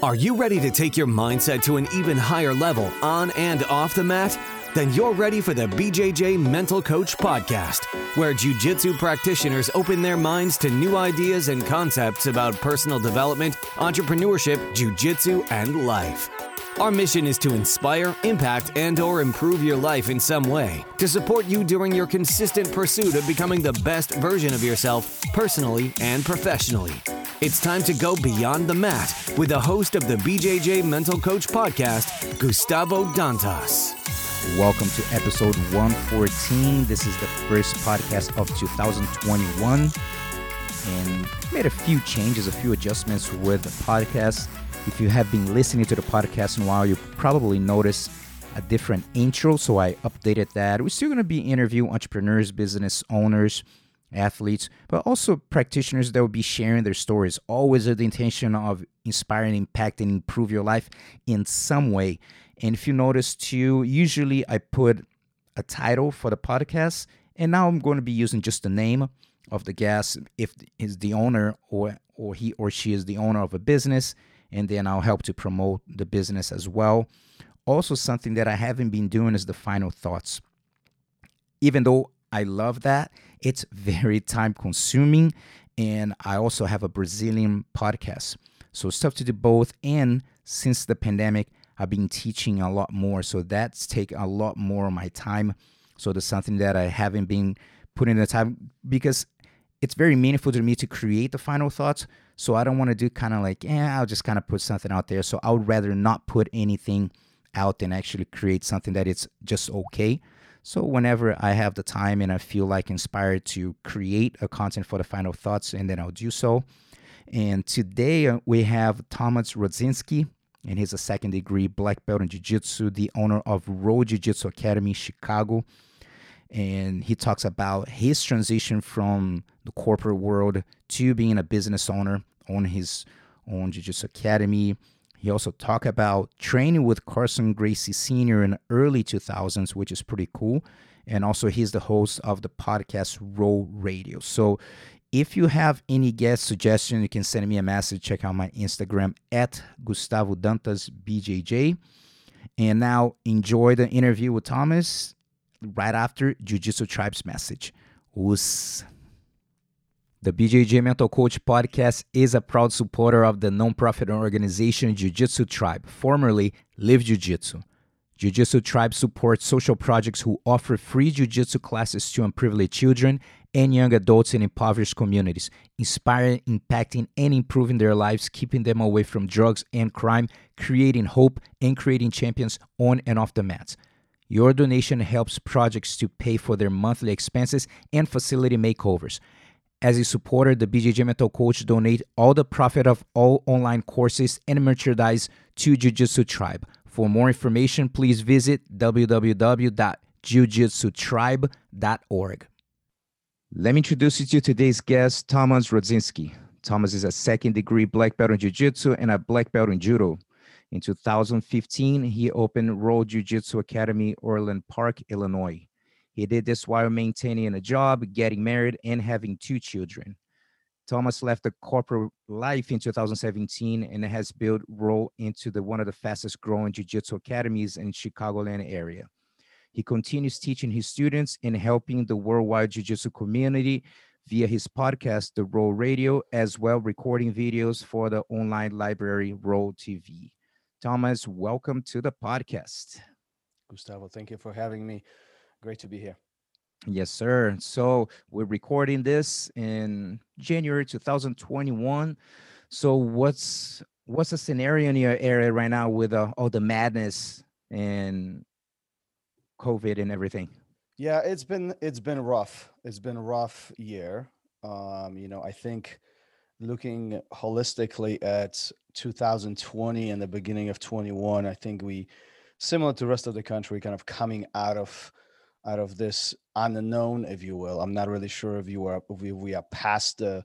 Are you ready to take your mindset to an even higher level on and off the mat? Then you're ready for the BJJ Mental Coach Podcast, where Jiu-Jitsu practitioners open their minds to new ideas and concepts about personal development, entrepreneurship, Jiu-Jitsu, and life. Our mission is to inspire, impact, and or improve your life in some way to support you during your consistent pursuit of becoming the best version of yourself personally and professionally. It's time to go beyond the mat with the host of the BJJ Mental Coach podcast, Gustavo Dantas. Welcome to episode 114. This is the first podcast of 2021 and made a few changes, a few adjustments with the podcast. If you have been listening to the podcast in a while, you probably noticed a different intro, so I updated that. We're still going to be interviewing entrepreneurs, business owners, athletes, but also practitioners that will be sharing their stories, always with the intention of inspiring, impact, and improve your life in some way. And if you notice too, usually I put a title for the podcast, and now I'm going to be using just the name of the guest if is the owner or or he or she is the owner of a business, and then I'll help to promote the business as well. Also, something that I haven't been doing is the final thoughts. Even though I love that, it's very time consuming, and I also have a Brazilian podcast. So it's tough to do both. And since the pandemic, I've been teaching a lot more. So that's take a lot more of my time. So that's something that I haven't been putting the time because it's very meaningful to me to create the final thoughts. So I don't want to do kind of like, yeah, I'll just kind of put something out there. So I would rather not put anything out than actually create something that it's just okay. So whenever I have the time and I feel like inspired to create a content for the final thoughts, and then I'll do so. And today uh, we have Thomas Rodzynski, and he's a second degree black belt in jiu-jitsu, the owner of ROL Jiu-Jitsu Academy Chicago. And he talks about his transition from the corporate world to being a business owner on his own jiu-jitsu academy. He also talked about training with Carlson Gracie Sr. in early 2000s, which is pretty cool. And also, he's the host of the podcast ROL Radio. So, if you have any guest suggestion, you can send me a message. Check out my Instagram at Gustavo Dantas BJJ. And now enjoy the interview with Thomas right after Jiu Jitsu Tribe's message. Us. The BJJ Mental Coach podcast is a proud supporter of the nonprofit organization Jiu Jitsu Tribe, formerly Live Jiu Jitsu. Jiu Jitsu Tribe supports social projects who offer free Jiu Jitsu classes to unprivileged children and young adults in impoverished communities, inspiring, impacting, and improving their lives, keeping them away from drugs and crime, creating hope, and creating champions on and off the mats. Your donation helps projects to pay for their monthly expenses and facility makeovers. As a supporter, the BJJ Mental Coach donate all the profit of all online courses and merchandise to Jiu Jitsu Tribe. For more information, please visit www.jiujitsutribe.org. Let me introduce you to today's guest, Thomas Rodzynski. Thomas is a second degree black belt in Jiu Jitsu and a black belt in Judo. In 2015, he opened ROL Jiu Jitsu Academy, Orland Park, Illinois. He did this while maintaining a job, getting married, and having two children. Thomas left the corporate life in 2017 and has built ROL into the one of the fastest growing jiu-jitsu academies in Chicagoland area. He continues teaching his students and helping the worldwide jiu-jitsu community via his podcast, The ROL Radio, as well recording videos for the online library ROL TV. Thomas, welcome to the podcast. Gustavo, thank you for having me. Great to be here. Yes, sir. So we're recording this in January 2021. So what's what's the scenario in your area right now with uh, all the madness and COVID and everything? Yeah, it's been it's been rough. It's been a rough year. Um, you know, I think looking holistically at 2020 and the beginning of 21, I think we similar to the rest of the country kind of coming out of out of this unknown, if you will. I'm not really sure if you are if we, are past the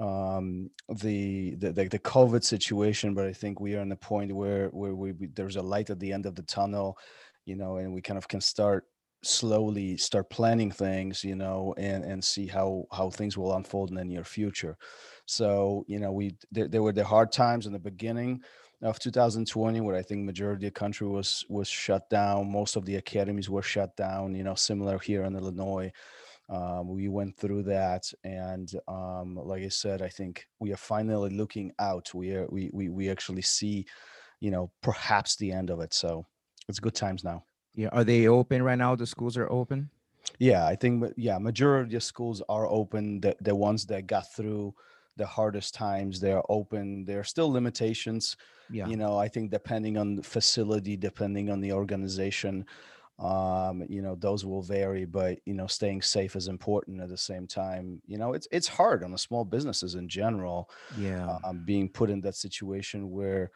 um the, the the covid situation but i think we are in the point where where we, we there's a light at the end of the tunnel you know and we kind of can start slowly start planning things you know and and see how how things will unfold in the near future so you know we there, there were the hard times in the beginning of 2020 where i think majority of the country was was shut down most of the academies were shut down you know similar here in illinois um, we went through that and um, like i said i think we are finally looking out we are we we, we actually see you know perhaps the end of it so it's good times now Yeah. Are they open right now? The schools are open. yeah i think yeah majority of schools are open the, the ones that got through the hardest times they are open there are still limitations Yeah. you know i think depending on the facility depending on the organization um you know those will vary but you know staying safe is important at the same time you know it's it's hard on the small businesses in general Yeah. um, being put in that situation where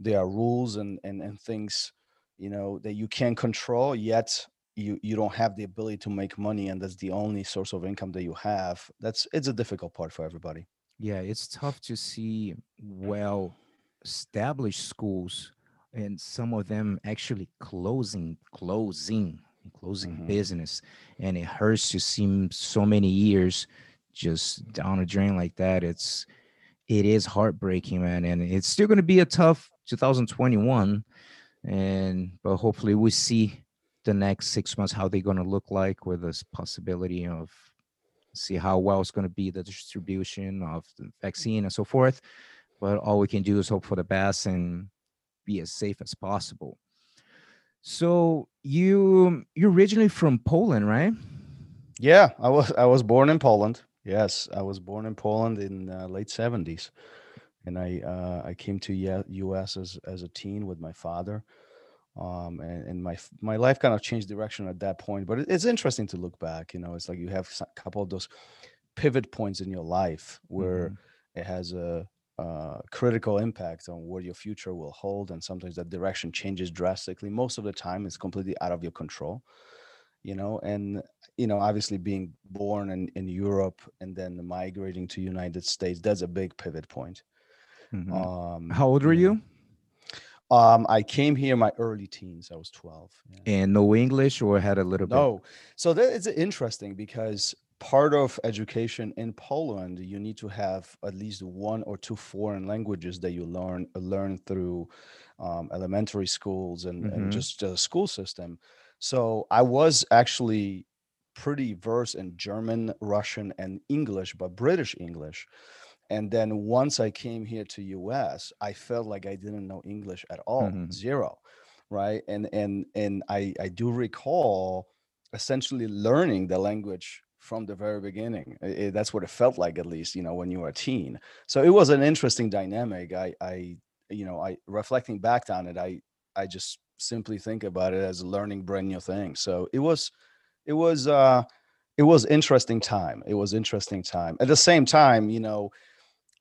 there are rules and and, and things you know that you can't control yet you you don't have the ability to make money and that's the only source of income that you have that's it's a difficult part for everybody Yeah, it's tough to see well established schools and some of them actually closing, closing, closing Mhm. business. And it hurts to see so many years just down a drain like that. It's it is heartbreaking, man. And it's still gonna be a tough 2021. And but hopefully we see the next six months how they're gonna look like with this possibility of see how well it's going to be the distribution of the vaccine and so forth. But all we can do is hope for the best and be as safe as possible. So you you're originally from Poland, right? yeah i was i was born in poland yes i was born in poland in uh, late 70s and i uh, i came to us as as a teen with my father um and, and my my life kind of changed direction at that point but it, it's interesting to look back you know it's like you have a couple of those pivot points in your life where Mhm. it has a, uh critical impact on what your future will hold and sometimes that direction changes drastically most of the time it's completely out of your control you know and you know obviously being born in, in europe and then migrating to united states that's a big pivot point Mhm. um How old were know, you? Um i came here in my early teens i was 12 yeah. And no English or had a little bit? No. So that is interesting because part of education in Poland, you need to have at least one or two foreign languages that you learn learn through um, elementary schools and, Mhm. and just the school system. So I was actually pretty versed in German, Russian, and English, but British English. And then once I came here to US, I felt like I didn't know English at all, Mhm. zero, right? And and and I I do recall essentially learning the language from the very beginning. I- I- that's what it felt like, at least, you know, when you were a teen. So it was an interesting dynamic. I I you know, I reflecting back on it, I I just simply think about it as learning brand new things. So it was it was uh it was interesting time. It was interesting time. At the same time, you know,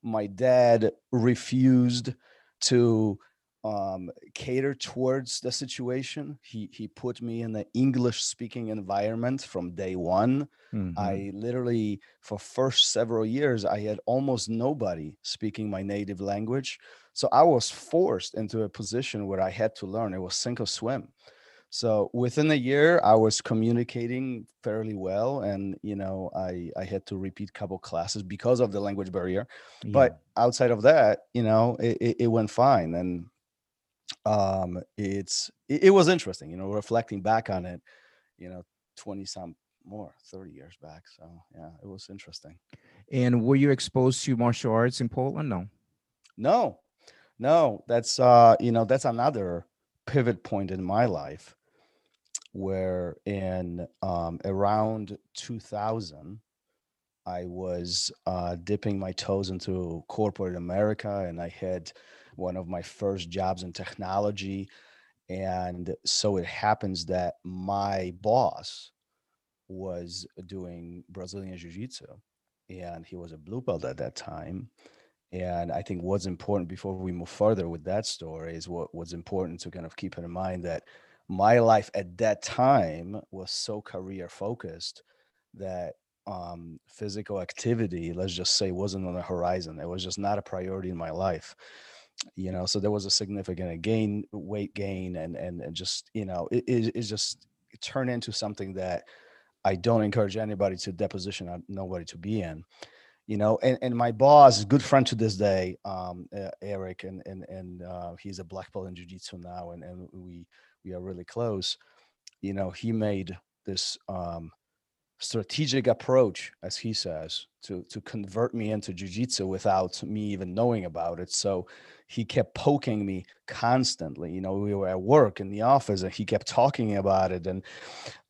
my dad refused to um, cater towards the situation. He he put me in the English speaking environment from day one. Mhm. I literally for first several years I had almost nobody speaking my native language. So I was forced into a position where I had to learn. It was sink or swim. So within a year, I was communicating fairly well, and you know, I I had to repeat a couple classes because of the language barrier. Yeah. But outside of that, you know, it, it, it went fine, and um, it's it, it was interesting, you know, reflecting back on it, you know, twenty some more, thirty years back. So yeah, it was interesting. and were you exposed to martial arts in Poland? No. No, no, that's uh, you know, that's another pivot point in my life where in um around 2000 I was uh dipping my toes into corporate America and I had one of my first jobs in technology and so it happens that my boss was doing Brazilian jiu-jitsu and he was a blue belt at that time and I think what's important before we move further with that story is what what's important to kind of keep in mind that my life at that time was so career focused that um, physical activity, let's just say, wasn't on the horizon. It was just not a priority in my life. You know, so there was a significant gain, weight gain, and and, and just you know, it, it, just it turned into something that I don't encourage anybody to deposition, nobody to be in you know and, and my boss good friend to this day um uh, eric and and and uh, he's a black belt in jiu-jitsu now and and we we are really close you know he made this um strategic approach as he says to to convert me into jiu-jitsu without me even knowing about it. So he kept poking me constantly you know we were at work in the office and he kept talking about it. And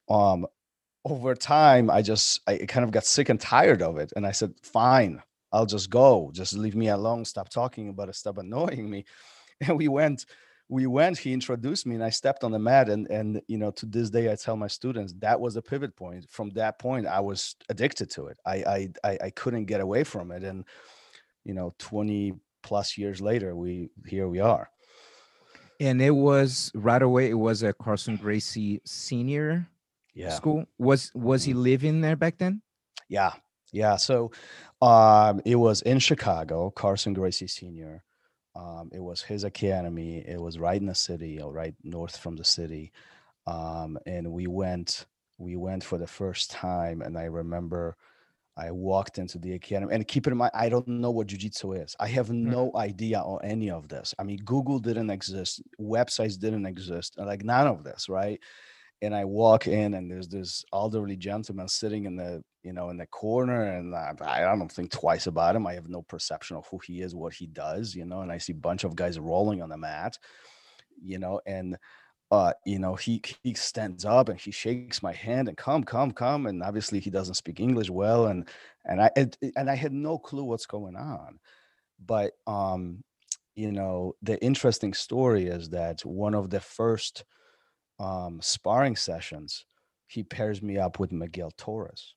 um over time i just i kind of got sick and tired of it. And i said fine i'll just go. Just leave me alone. Stop talking about it. Stop annoying me. And we went we went he introduced me and i stepped on the mat and and you know to this day i tell my students that was a pivot point. From that point i was addicted to it. I i i couldn't get away from it and you know 20 plus years later we here we are. And it was right away it was a carlson gracie senior yeah. school. Was was he Mhm. living there back then? Yeah, yeah. So um, it was in Chicago, Carlson Gracie Sr. Um, it was his academy. It was right in the city, or right north from the city. Um, and we went, we went for the first time. And I remember I walked into the academy. And keep in mind, I don't know what jujitsu is. I have no idea on any of this. I mean, Google didn't exist, websites didn't exist, like none of this, right? And I walk in and there's this elderly gentleman sitting in the you know in the corner and I, I don't think twice about him. I have no perception of who he is, what he does, you know. And I see a bunch of guys rolling on the mat, you know, and uh, you know he he stands up and he shakes my hand and come come come and obviously he doesn't speak English well and and I and, and I had no clue what's going on, but um you know the interesting story is that one of the first um, sparring sessions, he pairs me up with Miguel Torres.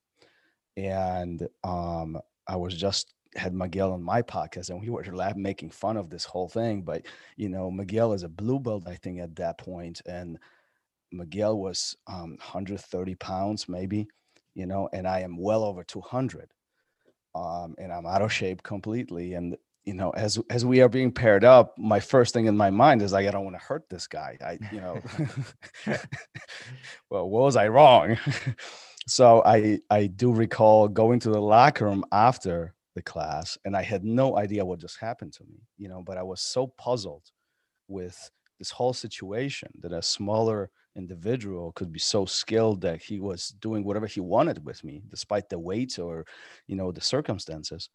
And um, I was just had Miguel on my podcast and we were laugh, making fun of this whole thing. But, you know, Miguel is a blue belt, I think, at that point, And Miguel was um, 130 pounds, maybe, you know, and I am well over 200. Um, and I'm out of shape completely. And you know, as as we are being paired up, my first thing in my mind is like, I don't want to hurt this guy. I, you know, well, what was I wrong? so I I do recall going to the locker room after the class, and I had no idea what just happened to me. You know, but I was so puzzled with this whole situation that a smaller individual could be so skilled that he was doing whatever he wanted with me despite the weight or you know the circumstances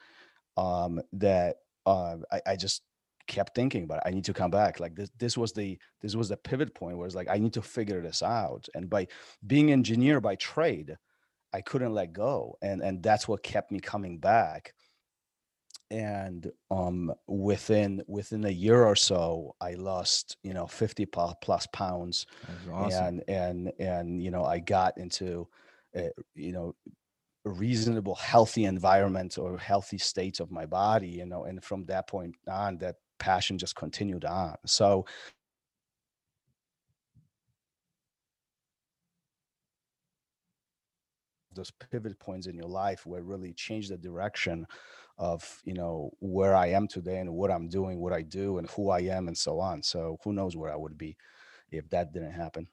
um that uh, I, I just kept thinking about it. I need to come back. Like this, this was the this was the pivot point where it's like I need to figure this out. And by being engineer by trade, I couldn't let go, and and that's what kept me coming back. And um, within within a year or so, I lost you know fifty plus, pounds, awesome. and and and you know I got into uh, you know reasonable healthy environment or healthy states of my body you know and from that point on that passion just continued on. So those pivot points in your life where really change the direction of you know where i am today and what i'm doing what i do and who i am and so on. So who knows where i would be if that didn't happen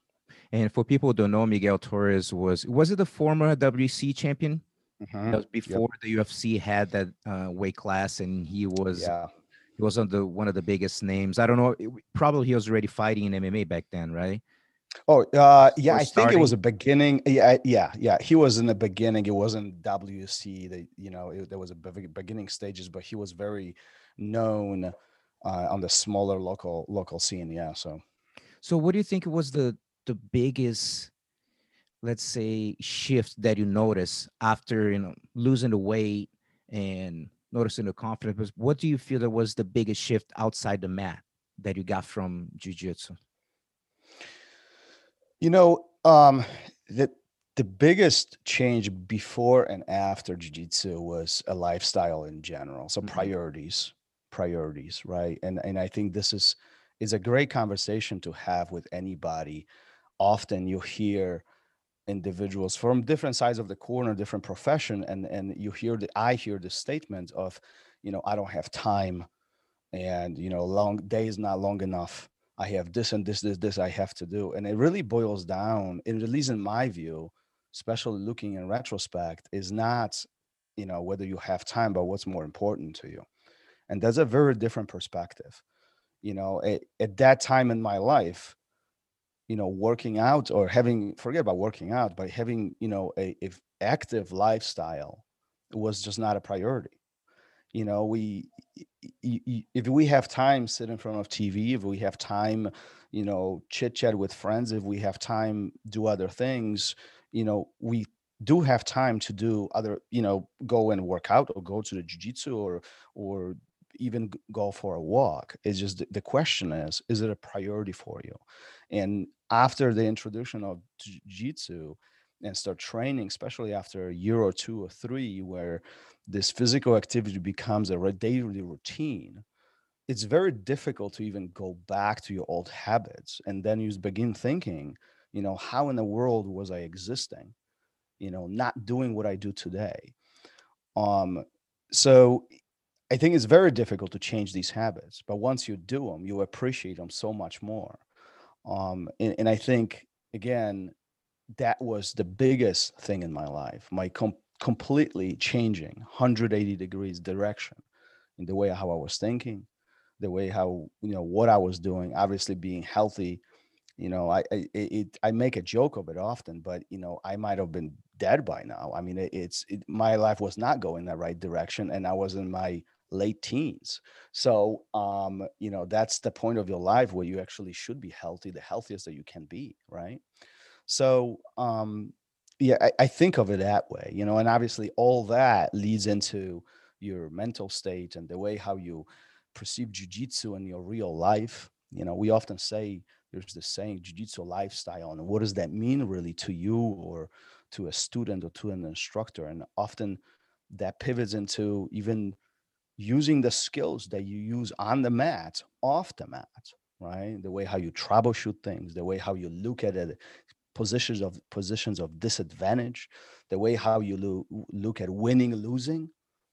and for people who don't know, Miguel Torres was was it the former WEC champion? Mhm. That was before the UFC had that uh, weight class, and he was yeah he was on the one of the biggest names. I don't know. it- probably he was already fighting in MMA back then, right? Oh, uh, yeah, Or I think it was a beginning. Yeah, yeah, yeah. He was in the beginning. It wasn't WEC. That you know, it, there was a beginning stages, but he was very known uh, on the smaller local local scene. Yeah. So So, what do you think was the the biggest, let's say, shift that you noticed after you know losing the weight and noticing the confidence? was- What do you feel that was the biggest shift outside the mat that you got from jujitsu? you know, um, the the biggest change before and after jiu-jitsu was a lifestyle in general. So Mhm. priorities, priorities, right? And and I think this is is a great conversation to have with anybody. Often you hear individuals from different sides of the corner, different profession, and and you hear the I hear the statement of, you know, I don't have time, and you know, long day is not long enough. I have this and this, this, this I have to do, and it really boils down, and at least in my view, especially looking in retrospect, is not you know whether you have time but what's more important to you. And that's a very different perspective. You know at, at that time in my life you know working out or having forget about working out but having you know a, a active lifestyle was just not a priority. You know we if we have time sit in front of tv if we have time you know chit chat with friends if we have time do other things you know we do have time to do other you know go and work out or go to the jiu-jitsu or or even go for a walk. It's just the question is is it a priority for you? And after the introduction of jiu-jitsu and start training especially after a year or two or three where this physical activity becomes a daily routine it's very difficult to even go back to your old habits and then you begin thinking you know how in the world was i existing you know not doing what i do today. Um so i think it's very difficult to change these habits but once you do them you appreciate them so much more um and, and i think again that was the biggest thing in my life my com- completely changing 180 degrees direction in the way how i was thinking the way how you know what i was doing obviously being healthy you know i I, it, I make a joke of it often but you know i might have been dead by now. I mean it, it's it, my life was not going the right direction and i was in my late teens. So um you know that's the point of your life where you actually should be healthy the healthiest that you can be right? So um yeah I, I think of it that way you know and obviously all that leads into your mental state and the way how you perceive jujitsu in your real life. You know we often say there's this saying jiu-jitsu lifestyle and what does that mean really to you or to a student or to an instructor? And often that pivots into even using the skills that you use on the mat off the mat right? The way how you troubleshoot things the way how you look at it positions of positions of disadvantage the way how you lo- look at winning losing.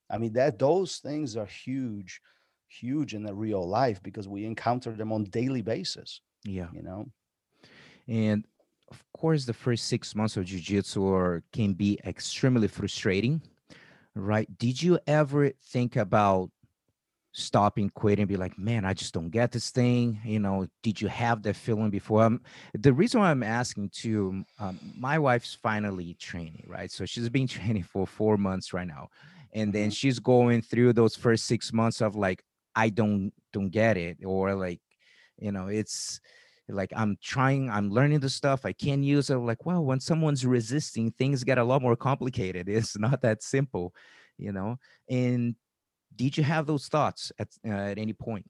I mean that those things are huge huge in the real life because we encounter them on daily basis yeah. you know? And of course the first six months of jiu-jitsu can be extremely frustrating right? Did you ever think about stopping quitting be like man i just don't get this thing you know? Did you have that feeling before? Um, the reason why i'm asking too um, my wife's finally training right? So she's been training for four months right now and then mm-hmm. she's going through those first six months of like i don't don't get it or like you know it's like i'm trying i'm learning the stuff i can't use it like well when someone's resisting things get a lot more complicated it's not that simple you know? And did you have those thoughts at, uh, at any point?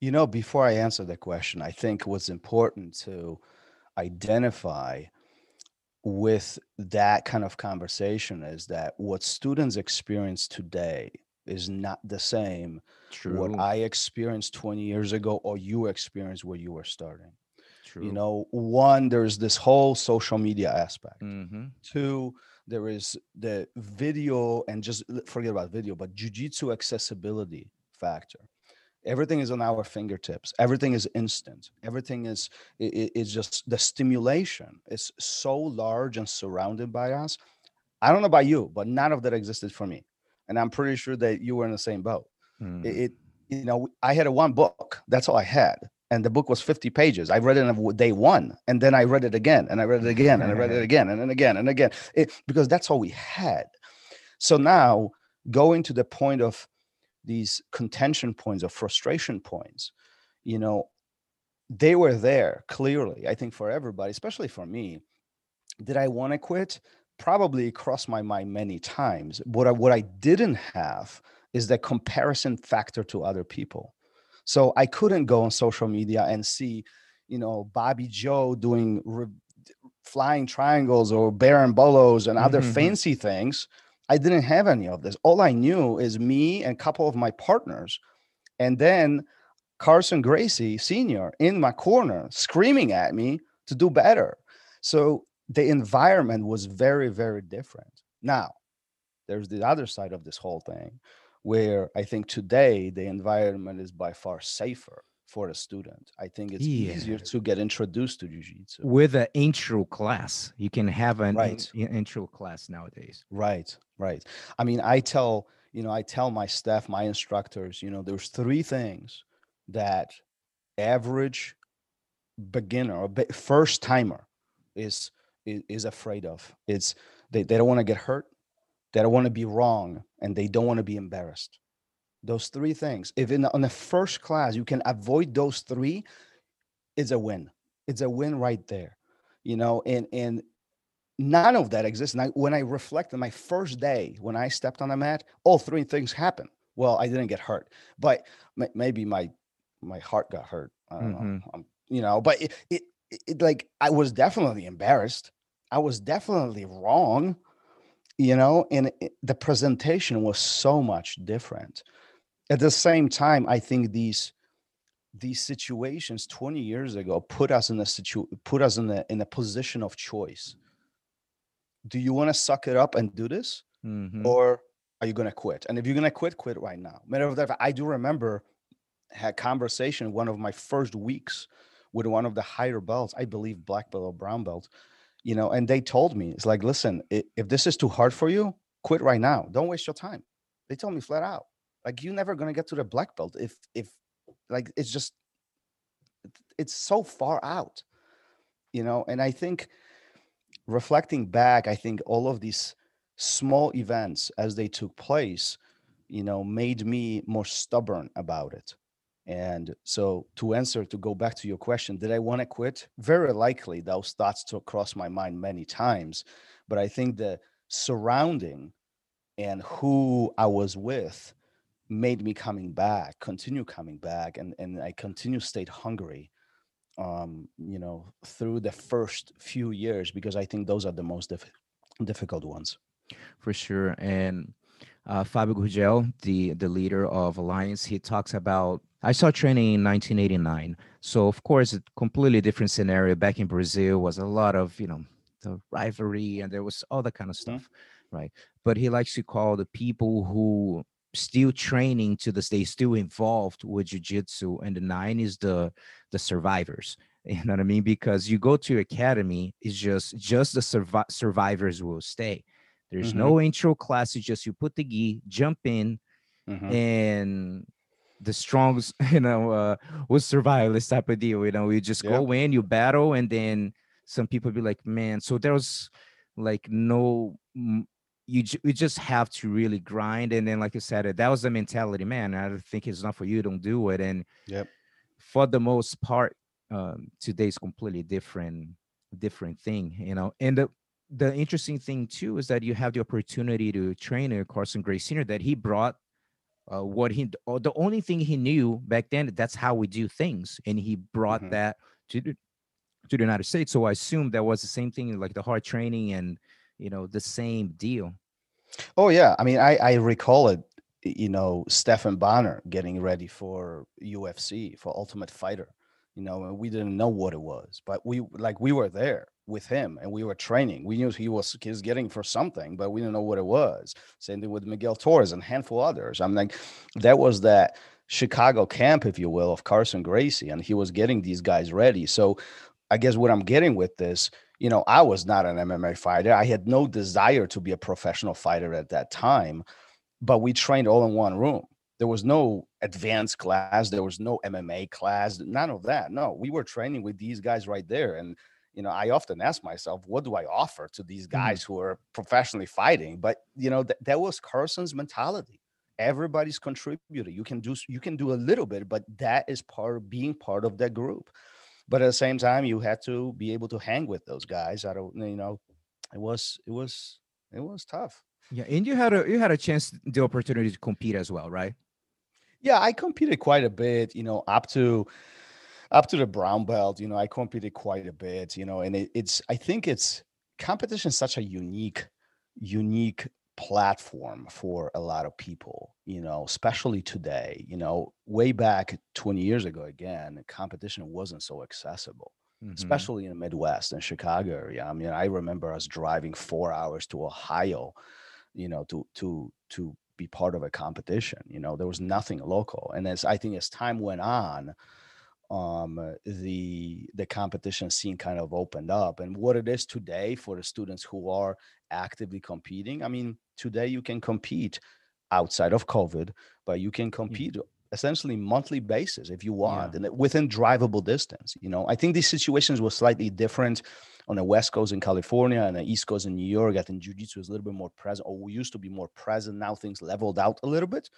You know before i answer the question i think what's important to identify with that kind of conversation is that what students experience today is not the same True. what I experienced 20 years ago or you experienced where you were starting. True. You know, one, there's this whole social media aspect. Mm-hmm. Two, there is the video and just forget about video, but jujitsu accessibility factor. Everything is on our fingertips. Everything is instant. Everything is is just the stimulation is so large and surrounded by us. I don't know about you, but none of that existed for me and I'm pretty sure that you were in the same boat. Mm. It, it, you know, I had a one book. That's all I had, and the book was 50 pages. I read it on day one, and then I read it again, and I read it again, and I read it again, and then again and again, it, because that's all we had. So now, going to the point of these contention points or frustration points, you know, they were there clearly. I think for everybody, especially for me. Did I want to quit? Probably crossed my mind many times. What I, what I didn't have is the comparison factor to other people. So I couldn't go on social media and see, you know, Bobby Joe doing re- flying triangles or berimbolos and other mm-hmm. fancy things. I didn't have any of this. All I knew is me and a couple of my partners. And then Carlson Gracie Sr. in my corner screaming at me to do better. So the environment was very, very different. Now, there's the other side of this whole thing where I think today the environment is by far safer for a student. I think it's Yeah. easier to get introduced to jiu-jitsu. with an intro class you can have an Right. in- intro class nowadays Right, right. I mean, I tell, you know, I tell my staff, my instructors, you know, there's three things that average beginner or first timer is, is afraid of. It's they, they don't want to get hurt, they don't want to be wrong, and they don't want to be embarrassed. Those three things. If in the, on the first class you can avoid those three, it's a win. It's a win right there. You know, and and none of that exists. And I, when I reflect on my first day when I stepped on the mat, all three things happened. Well, I didn't get hurt, but ma- maybe my my heart got hurt. I don't know. Um, you know, but it, it, it like I was definitely embarrassed. I was definitely wrong. You know, and it, the presentation was so much different. At the same time, I think these these situations 20 years ago put us in a situ put us in a in a position of choice do you want to suck it up and do this Mhm. or are you going to quit and if you're going to quit quit right now matter of fact i do remember had conversation one of my first weeks with one of the higher belts i believe black belt or brown belt you know and they told me it's like listen if this is too hard for you quit right now. Don't waste your time. They told me flat out like you're never to get to the black belt if if like it's just it's so far out you know and i think reflecting back i think all of these small events as they took place you know made me more stubborn about it and so to answer to go back to your question did i want to quit very likely those thoughts took cross my mind many times but i think the surrounding and who i was with made me coming back continue coming back and and i continue stayed hungry um you know through the first few years because i think those are the most diff- difficult ones for sure. And uh, Fabio Gurgel, the the leader of Alliance, he talks about. I saw training in 1989, so of course, a completely different scenario. Back in Brazil, was a lot of you know the rivalry, and there was all that kind of stuff, right? But he likes to call the people who still training to this day, still involved with jiu-jitsu and the nine is the the survivors. You know what I mean? Because you go to academy, it's just just the survi- survivors will stay. There's Mhm. no intro class. It's just you put the gi, jump in, Mhm. and the strongest, you know, uh, will survive this type of deal. You know, you just go in, you battle, and then some people be like, man. So there was like no, you you just have to really grind, and then like you said, that was the mentality, man. I think it's not for you. Don't do it, and Yep. for the most part, um, today's completely different, different thing, you know. And the the interesting thing too is that you have the opportunity to train a Carson Gray Senior that he brought uh, what he the only thing he knew back then that's how we do things, and he brought Mhm. that to to the United States. So I assume that was the same thing, like the hard training and you know the same deal. Oh yeah, I mean, I I recall it. You know, Stephan Bonnar getting ready for UFC for Ultimate Fighter. You know, and we didn't know what it was, but we like we were there with him and we were training. We knew he was he was getting for something, but we didn't know what it was. Same thing with Miguel Torres and a handful others. I'm like, that was that Chicago camp, if you will, of Carlson Gracie, and he was getting these guys ready. So, I guess what I'm getting with this you know, I was not an MMA fighter. I had no desire to be a professional fighter at that time, but we trained all in one room. There was no advanced class, there was no MMA class, none of that. No, we were training with these guys right there. And, you know, I often ask myself, what do I offer to these mm-hmm. guys who are professionally fighting? But, you know, th- that was Carlson's mentality. Everybody's contributing. You can do you can do a little bit, but that is part of being part of that group but at the same time you had to be able to hang with those guys i don't you know it was it was it was tough Yeah, and you had a you had a chance, the opportunity to compete as well, right? yeah i competed quite a bit you know up to up to the brown belt you know i competed quite a bit you know and it, it's i think it's competition is such a unique unique platform for a lot of people you know especially today you know way back 20 years ago again competition wasn't so accessible Mhm. especially in the Midwest and Chicago area. I mean, I remember us driving four hours to Ohio, you know, to to to be part of a competition. You know, there was nothing local. And as I think as time went on, um, the the competition scene kind of opened up and what it is today for the students who are actively competing i mean today you can compete outside of covid but you can compete essentially monthly basis if you want yeah. and within drivable distance you know? I think these situations were slightly different on the west coast in california and the east coast in new york. I think jiu-jitsu is a little bit more present or we used to be more present. Now things leveled out a little bit.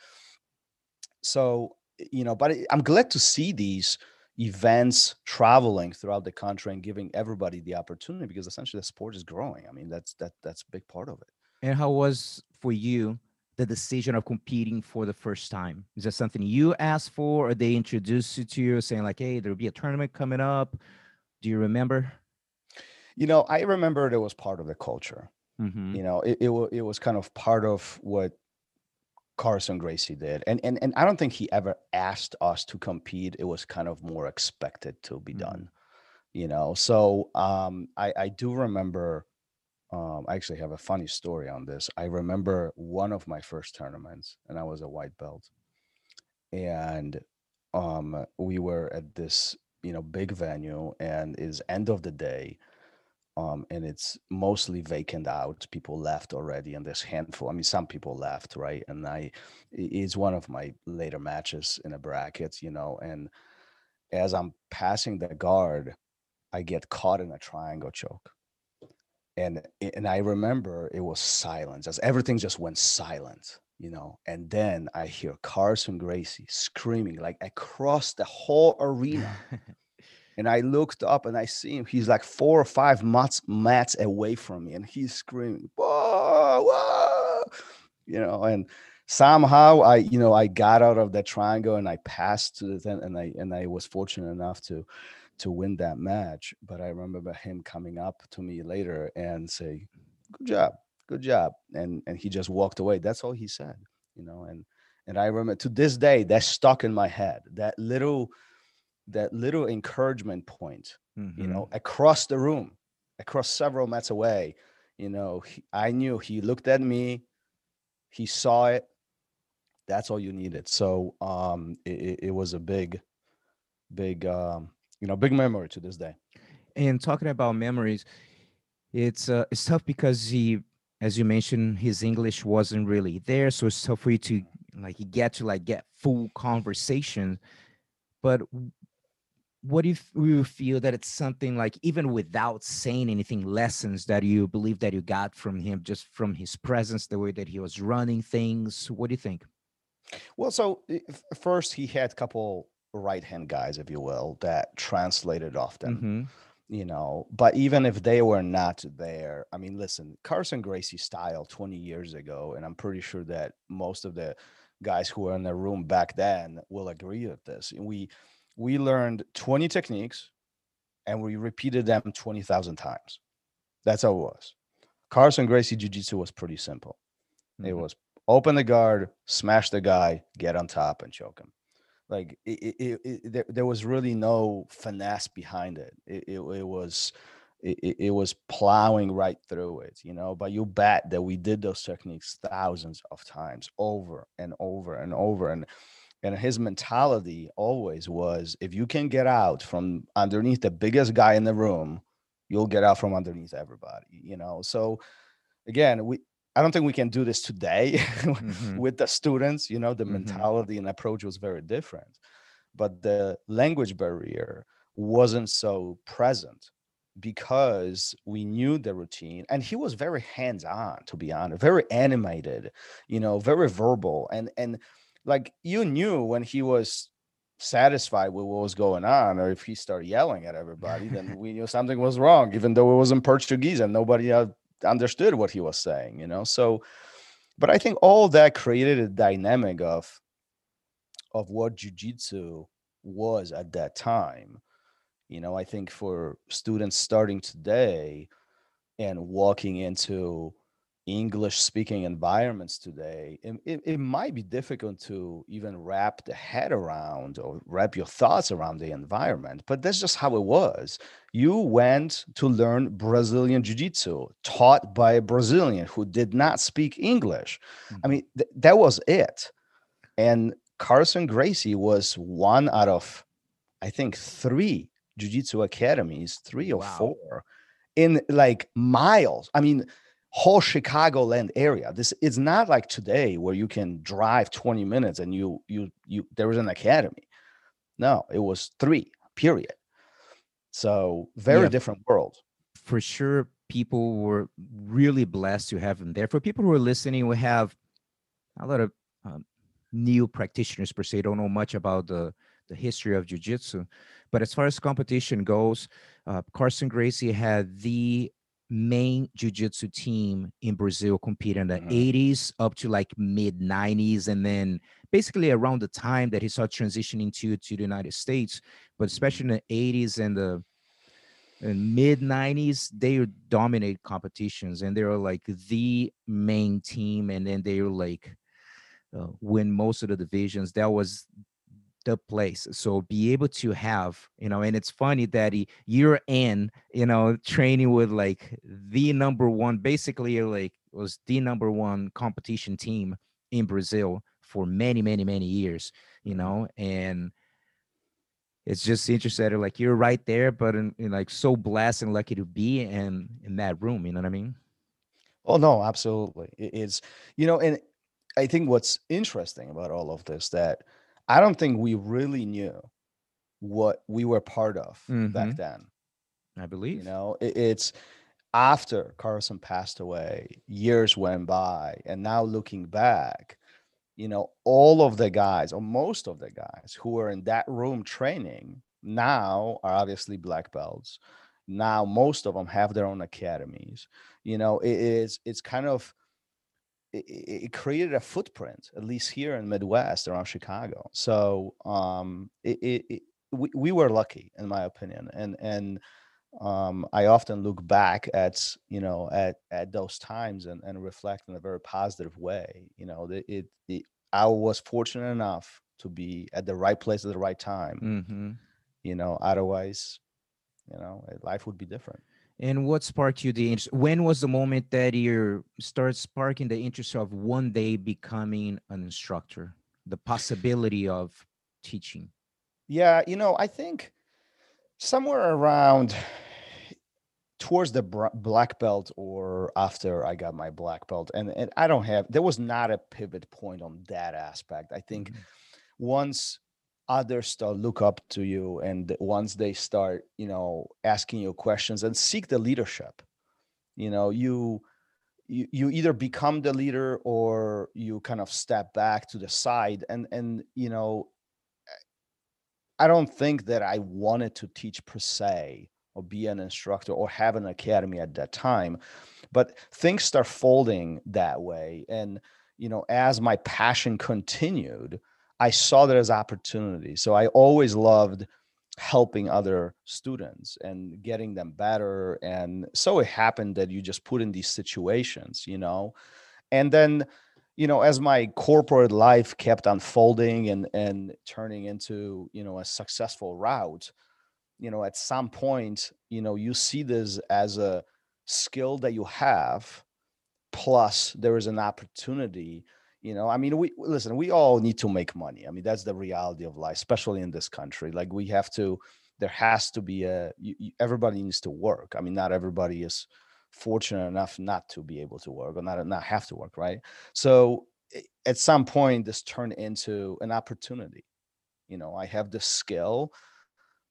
So you know but i'm glad to see these events traveling throughout the country and giving everybody the opportunity because essentially the sport is growing. I mean that's that that's a big part of it. And how was for you the decision of competing for the first time? Is that something you asked for or they introduced you to you saying like hey there'll be a tournament coming up. Do you remember? You know i remember it was part of the culture. Mm-hmm. you know it, it, it was kind of part of what Carlson Gracie did. And and and I don't think he ever asked us to compete. It was kind of more expected to be mm-hmm. done. You know, so um I, I do remember um I actually have a funny story on this. I remember one of my first tournaments and I was a white belt. And um we were at this, you know, big venue and is end of the day um, and it's mostly vacant out. People left already, and there's handful. I mean, some people left, right? And I, it's one of my later matches in a bracket, you know. And as I'm passing the guard, I get caught in a triangle choke, and and I remember it was silence, as everything just went silent, you know. And then I hear Carlson Gracie screaming like across the whole arena. And I looked up and I see him. He's like four or five mats, mats away from me, and he's screaming, whoa, whoa, you know. And somehow I, you know, I got out of that triangle and I passed to the tent, and I and I was fortunate enough to to win that match. But I remember him coming up to me later and say, "Good job, good job," and and he just walked away. That's all he said, you know. And and I remember to this day that stuck in my head. That little that little encouragement point, mm-hmm. you know, mm-hmm. across the room, across several mats away. You know, he, I knew he looked at me, he saw it. That's all you needed. So um, it, it was a big, big, um, you know, big memory to this day. And talking about memories, it's uh, it's tough because he, as you mentioned, his English wasn't really there, so it's tough for you to like you get to like get full conversation. But what if you feel that it's something like even without saying anything lessons that you believe that you got from him just from his presence the way that he was running things what do you think well so first he had a couple right hand guys if you will that translated often mm-hmm. you know but even if they were not there i mean listen carlson gracie style 20 years ago and i'm pretty sure that most of the guys who were in the room back then will agree with this we we learned 20 techniques and we repeated them 20,000 times. That's how it was. Carlson Gracie Jiu Jitsu was pretty simple. Mm-hmm. It was open the guard, smash the guy, get on top, and choke him. Like it, it, it, there, there was really no finesse behind it. It, it, was it, it was plowing right through it, you know. But you bet that we did those techniques thousands of times over and over and over. And and his mentality always was if you can get out from underneath the biggest guy in the room you'll get out from underneath everybody you know so again we i don't think we can do this today mm-hmm. with the students you know the mm-hmm. mentality and approach was very different but the language barrier wasn't so present because we knew the routine and he was very hands on to be honest very animated you know very verbal and and like you knew when he was satisfied with what was going on, or if he started yelling at everybody, then we knew something was wrong, even though it was in Portuguese and nobody uh, understood what he was saying, you know. So, but I think all that created a dynamic of of what jujitsu was at that time. You know, I think for students starting today and walking into English speaking environments today, it, it, it, might be difficult to even wrap the head around or wrap your thoughts around the environment, but that's just how it was. You went to learn Brazilian Jiu Jitsu, taught by a Brazilian who did not speak English. Mm-hmm. I mean, th- that was it. And Carlson Gracie was one out of I think three jiu-jitsu academies, three or Wow. four in like miles. I mean, whole Chicagoland area. This it's not like today where you can drive 20 minutes and you you you there was an academy. No, it was three, period. So very Yeah. different world. for sure people were really blessed to have him there. For people who are listening, we have a lot of um, new practitioners per se don't know much about the the history of jiu-jitsu but as far as competition goes uh, carlson gracie had the main jiu-jitsu team in brazil competed in the Mhm. 80s up to like mid 90s and then basically around the time that he started transitioning to to the united states but especially in the 80s and the mid 90s they would dominate competitions and they were like the main team and then they were like uh, win most of the divisions that was the place so be able to have you know and it's funny that he, you're in you know training with like the number one basically like was the number one competition team in brazil for many many many years you Mhm. know and it's just interesting that, like you're right there but in, in like so blessed and lucky to be in in that room you know what i mean Oh no, absolutely. It's you know, and I think what's interesting about all of this that I don't think we really knew what we were part of back Mhm. then. i believe You know, it, it's after Carlson passed away, years went by, and now looking back, you know, all of the guys, or most of the guys who were in that room training now are obviously black belts. Now most of them have their own academies. You know, it is it's kind of it, it created a footprint, at least here in Midwest around Chicago. So um it, it, we, we were lucky in my opinion. And and um, I often look back at you know at at those times and, and reflect in a very positive way. You know, it, it I was fortunate enough to be at the right place at the right time. hmm You know, otherwise, you know, life would be different. And what sparked you the interest when was the moment that you start sparking the interest of one day becoming an instructor the possibility of teaching Yeah, you know, I think somewhere around towards the black belt or after I got my black belt, and, and I don't have there was not a pivot point on that aspect. I think Mhm. once others start look up to you and once they start you know asking you questions and seek the leadership. You know you you, you either become the leader or you kind of step back to the side and and you know i don't think that i wanted to teach per se or be an instructor or have an academy at that time but things start folding that way. And you know as my passion continued I saw that as opportunity. So I always loved helping other students and getting them better. And so it happened that you just put in these situations, you know. And then, you know, as my corporate life kept unfolding and and turning into, you know, a successful route, you know, at some point, you know, you see this as a skill that you have, plus there is an opportunity you know i mean we listen we all need to make money. I mean that's the reality of life especially in this country. Like we have to there has to be a you, everybody needs to work. I mean not everybody is fortunate enough not to be able to work or not not have to work right? So eh, at some point this turned into an opportunity. You know i have the skill.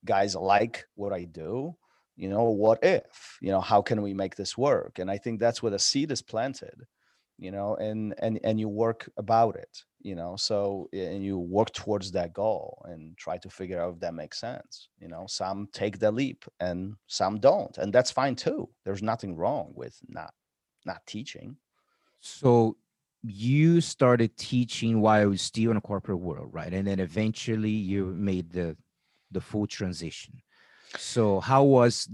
Guys like what i do. You know what if? You know how can we make this work? And i think that's where the seed is planted you know and and and you work about it you know so and you work towards that goal and try to figure out if that makes sense you know some take the leap and some don't and that's fine too there's nothing wrong with not not teaching. So you started teaching while you were still in a corporate world right and then eventually you made the the full transition. So how was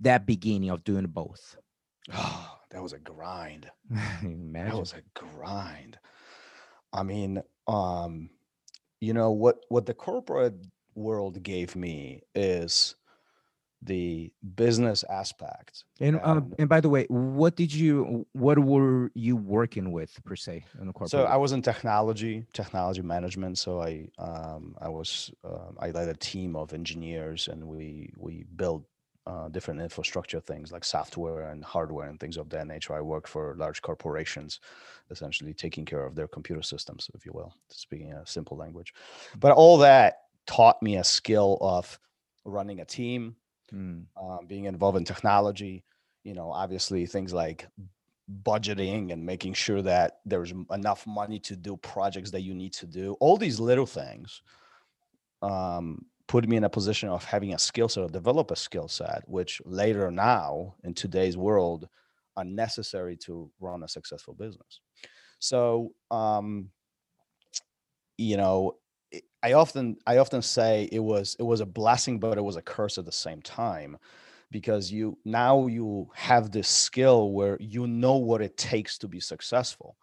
that beginning of doing both? Oh that was a grind that was a grind i mean um you know what what the corporate world gave me is the business aspect. And um, and by the way, what did you what were you working with per se in the corporate? So I was in technology, technology management. So I um, I was uh, I led a team of engineers, and we we built uh, different infrastructure things like software and hardware and things of that nature. I worked for large corporations, essentially taking care of their computer systems, if you will, speaking a simple language. But all that taught me a skill of running a team, mm. um, being involved in technology. You know, obviously things like budgeting and making sure that there's enough money to do projects that you need to do. All these little things um, put me in a position of having a skill set or develop a skill set, which later now in today's world are necessary to run a successful business. So, um, you know, I often I often say it was it was a blessing, but it was a curse at the same time, because you now you have this skill where you know what it takes to be successful,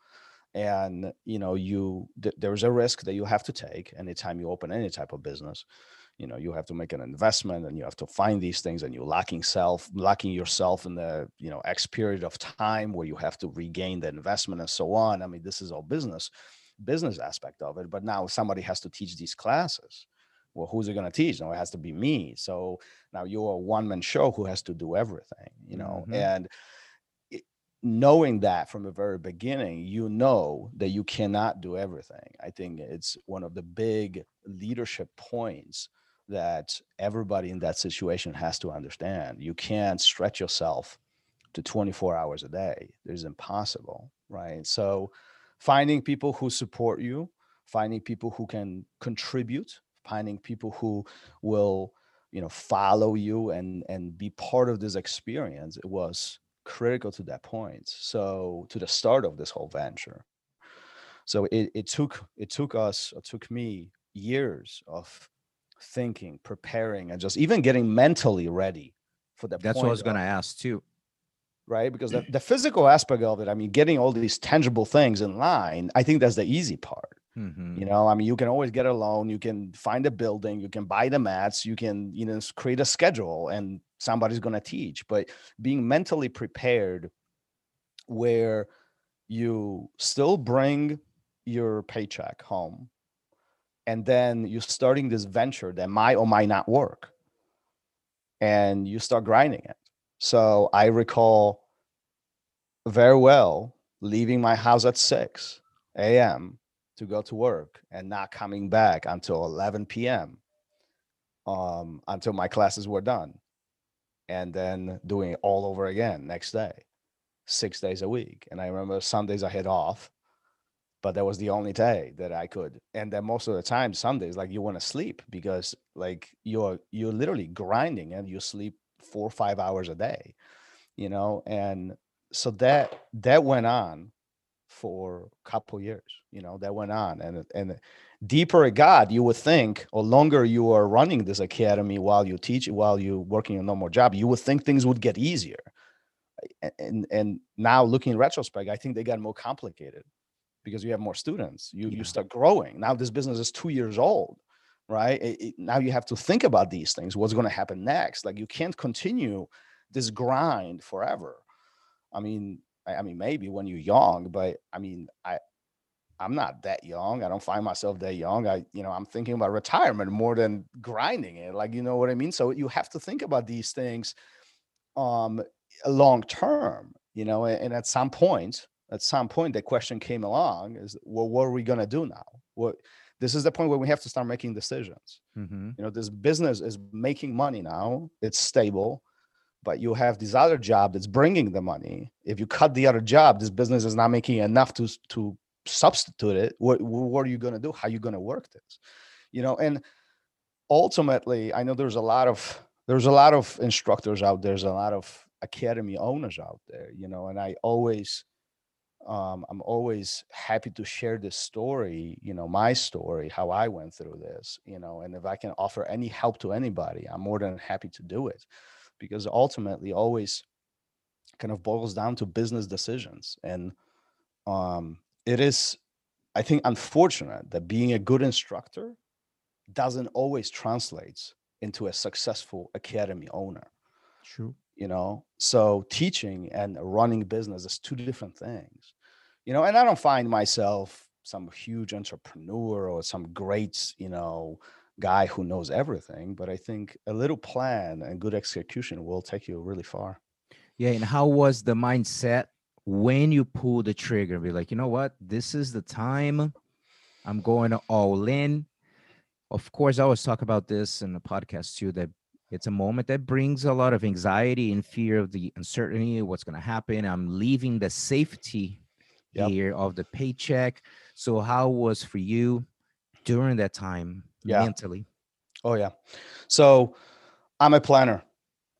and you know you th- there's a risk that you have to take anytime you open any type of business. You know you have to make an investment and you have to find these things, and you're locking self locking yourself in the you know X period of time where you have to regain the investment and so on. I mean this is all business business aspect of it but now somebody has to teach these classes well who's it going to teach no it has to be me so now you're a one-man show who has to do everything you know mm-hmm. and knowing that from the very beginning you know that you cannot do everything i think it's one of the big leadership points that everybody in that situation has to understand you can't stretch yourself to 24 hours a day it's impossible right so finding people who support you, finding people who can contribute, finding people who will, you know, follow you and and be part of this experience. It was critical to that point. So to the start of this whole venture. So it, it took it took us, it took me years of thinking, preparing, and just even getting mentally ready for that. That's what I was going to ask too right? Because the, the physical aspect of it, I mean, getting all these tangible things in line, I think that's the easy part. Mm-hmm. You know, I mean, you can always get a loan, you can find a building, you can buy the mats, you can, you know, create a schedule and somebody's going to teach. But being mentally prepared where you still bring your paycheck home and then you're starting this venture that might or might not work and you start grinding it so I recall very well leaving my house at 6 a.m. to go to work and not coming back until 11 p.m. Um, until my classes were done. And then doing it all over again next day, six days a week. And I remember some days I had off, but that was the only day that I could. And then most of the time, Sundays, like you want to sleep because like you're you're literally grinding and you sleep four or five hours a day you know and so that that went on for a couple years you know that went on and and deeper it got you would think or longer you are running this academy while you teach while you're working a normal job you would think things would get easier and and now looking in retrospect i think they got more complicated because you have more students you yeah. you start growing. Now this business is two years old right? It, it, now you have to think about these things what's going to happen next? Like you can't continue this grind forever. I mean I, I, mean maybe when you're young but i mean i i'm not that young. I don't find myself that young. I you know i'm thinking about retirement more than grinding it like you know what i mean? So you have to think about these things um long term you know and, and at some point at some point the question came along is well what are we going to do now? What this is the point where we have to start making decisions. Mm-hmm. you know this business is making money now. It's stable but you have this other job that's bringing the money. If you cut the other job this business is not making enough to to substitute it. What, what are you going to do? How are you going to work this? You know and ultimately i know there's a lot of there's a lot of instructors out there. There's a lot of academy owners out there you know and i always um, I'm always happy to share this story, you know, my story, how I went through this, you know, and if I can offer any help to anybody, I'm more than happy to do it because ultimately always kind of boils down to business decisions. And um, it is, I think, unfortunate that being a good instructor doesn't always translate into a successful academy owner True. You know so teaching and running business is two different things you know and i don't find myself some huge entrepreneur or some great you know guy who knows everything but i think a little plan and good execution will take you really far Yeah. And how was the mindset when you pull the trigger? Be like, you know what? This is the time. I'm going all in. Of course, I always talk about this in the podcast too. That it's a moment that brings a lot of anxiety and fear of the uncertainty, of what's going to happen. I'm leaving the safety Yep. here of the paycheck. So, how was for you during that time Yeah. mentally? Oh yeah. So I'm a planner.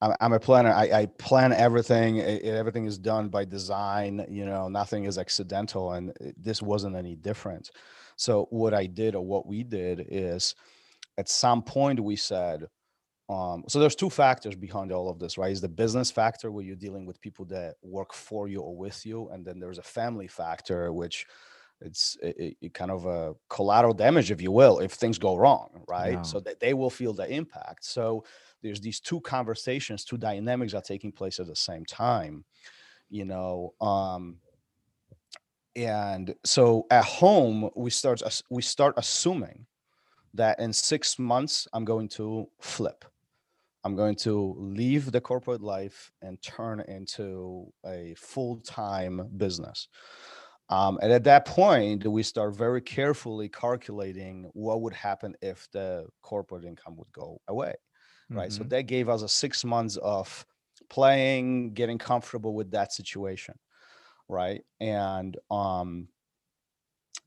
I'm, a planner. I, I plan everything. I- I- everything is done by design. You know, nothing is accidental, and it- this wasn't any different. So what I did, or what we did, is at some point we said. Um, so there's two factors behind all of this, right? Is the business factor where you're dealing with people that work for you or with you, and then there's a family factor, which it's it, it- kind of a collateral damage, if you will, if things go wrong, right? Yeah. So that they will feel the impact. So there's these two conversations, two dynamics are taking place at the same time, you know. Um, and so at home, we start we start assuming that in six months I'm going to flip. I'm going to leave the corporate life and turn into a full time business. Um, and at that point, we start very carefully calculating what would happen if the corporate income would go away. Right. So Mhm. that gave us a six months of playing, getting comfortable with that situation. Right. And um,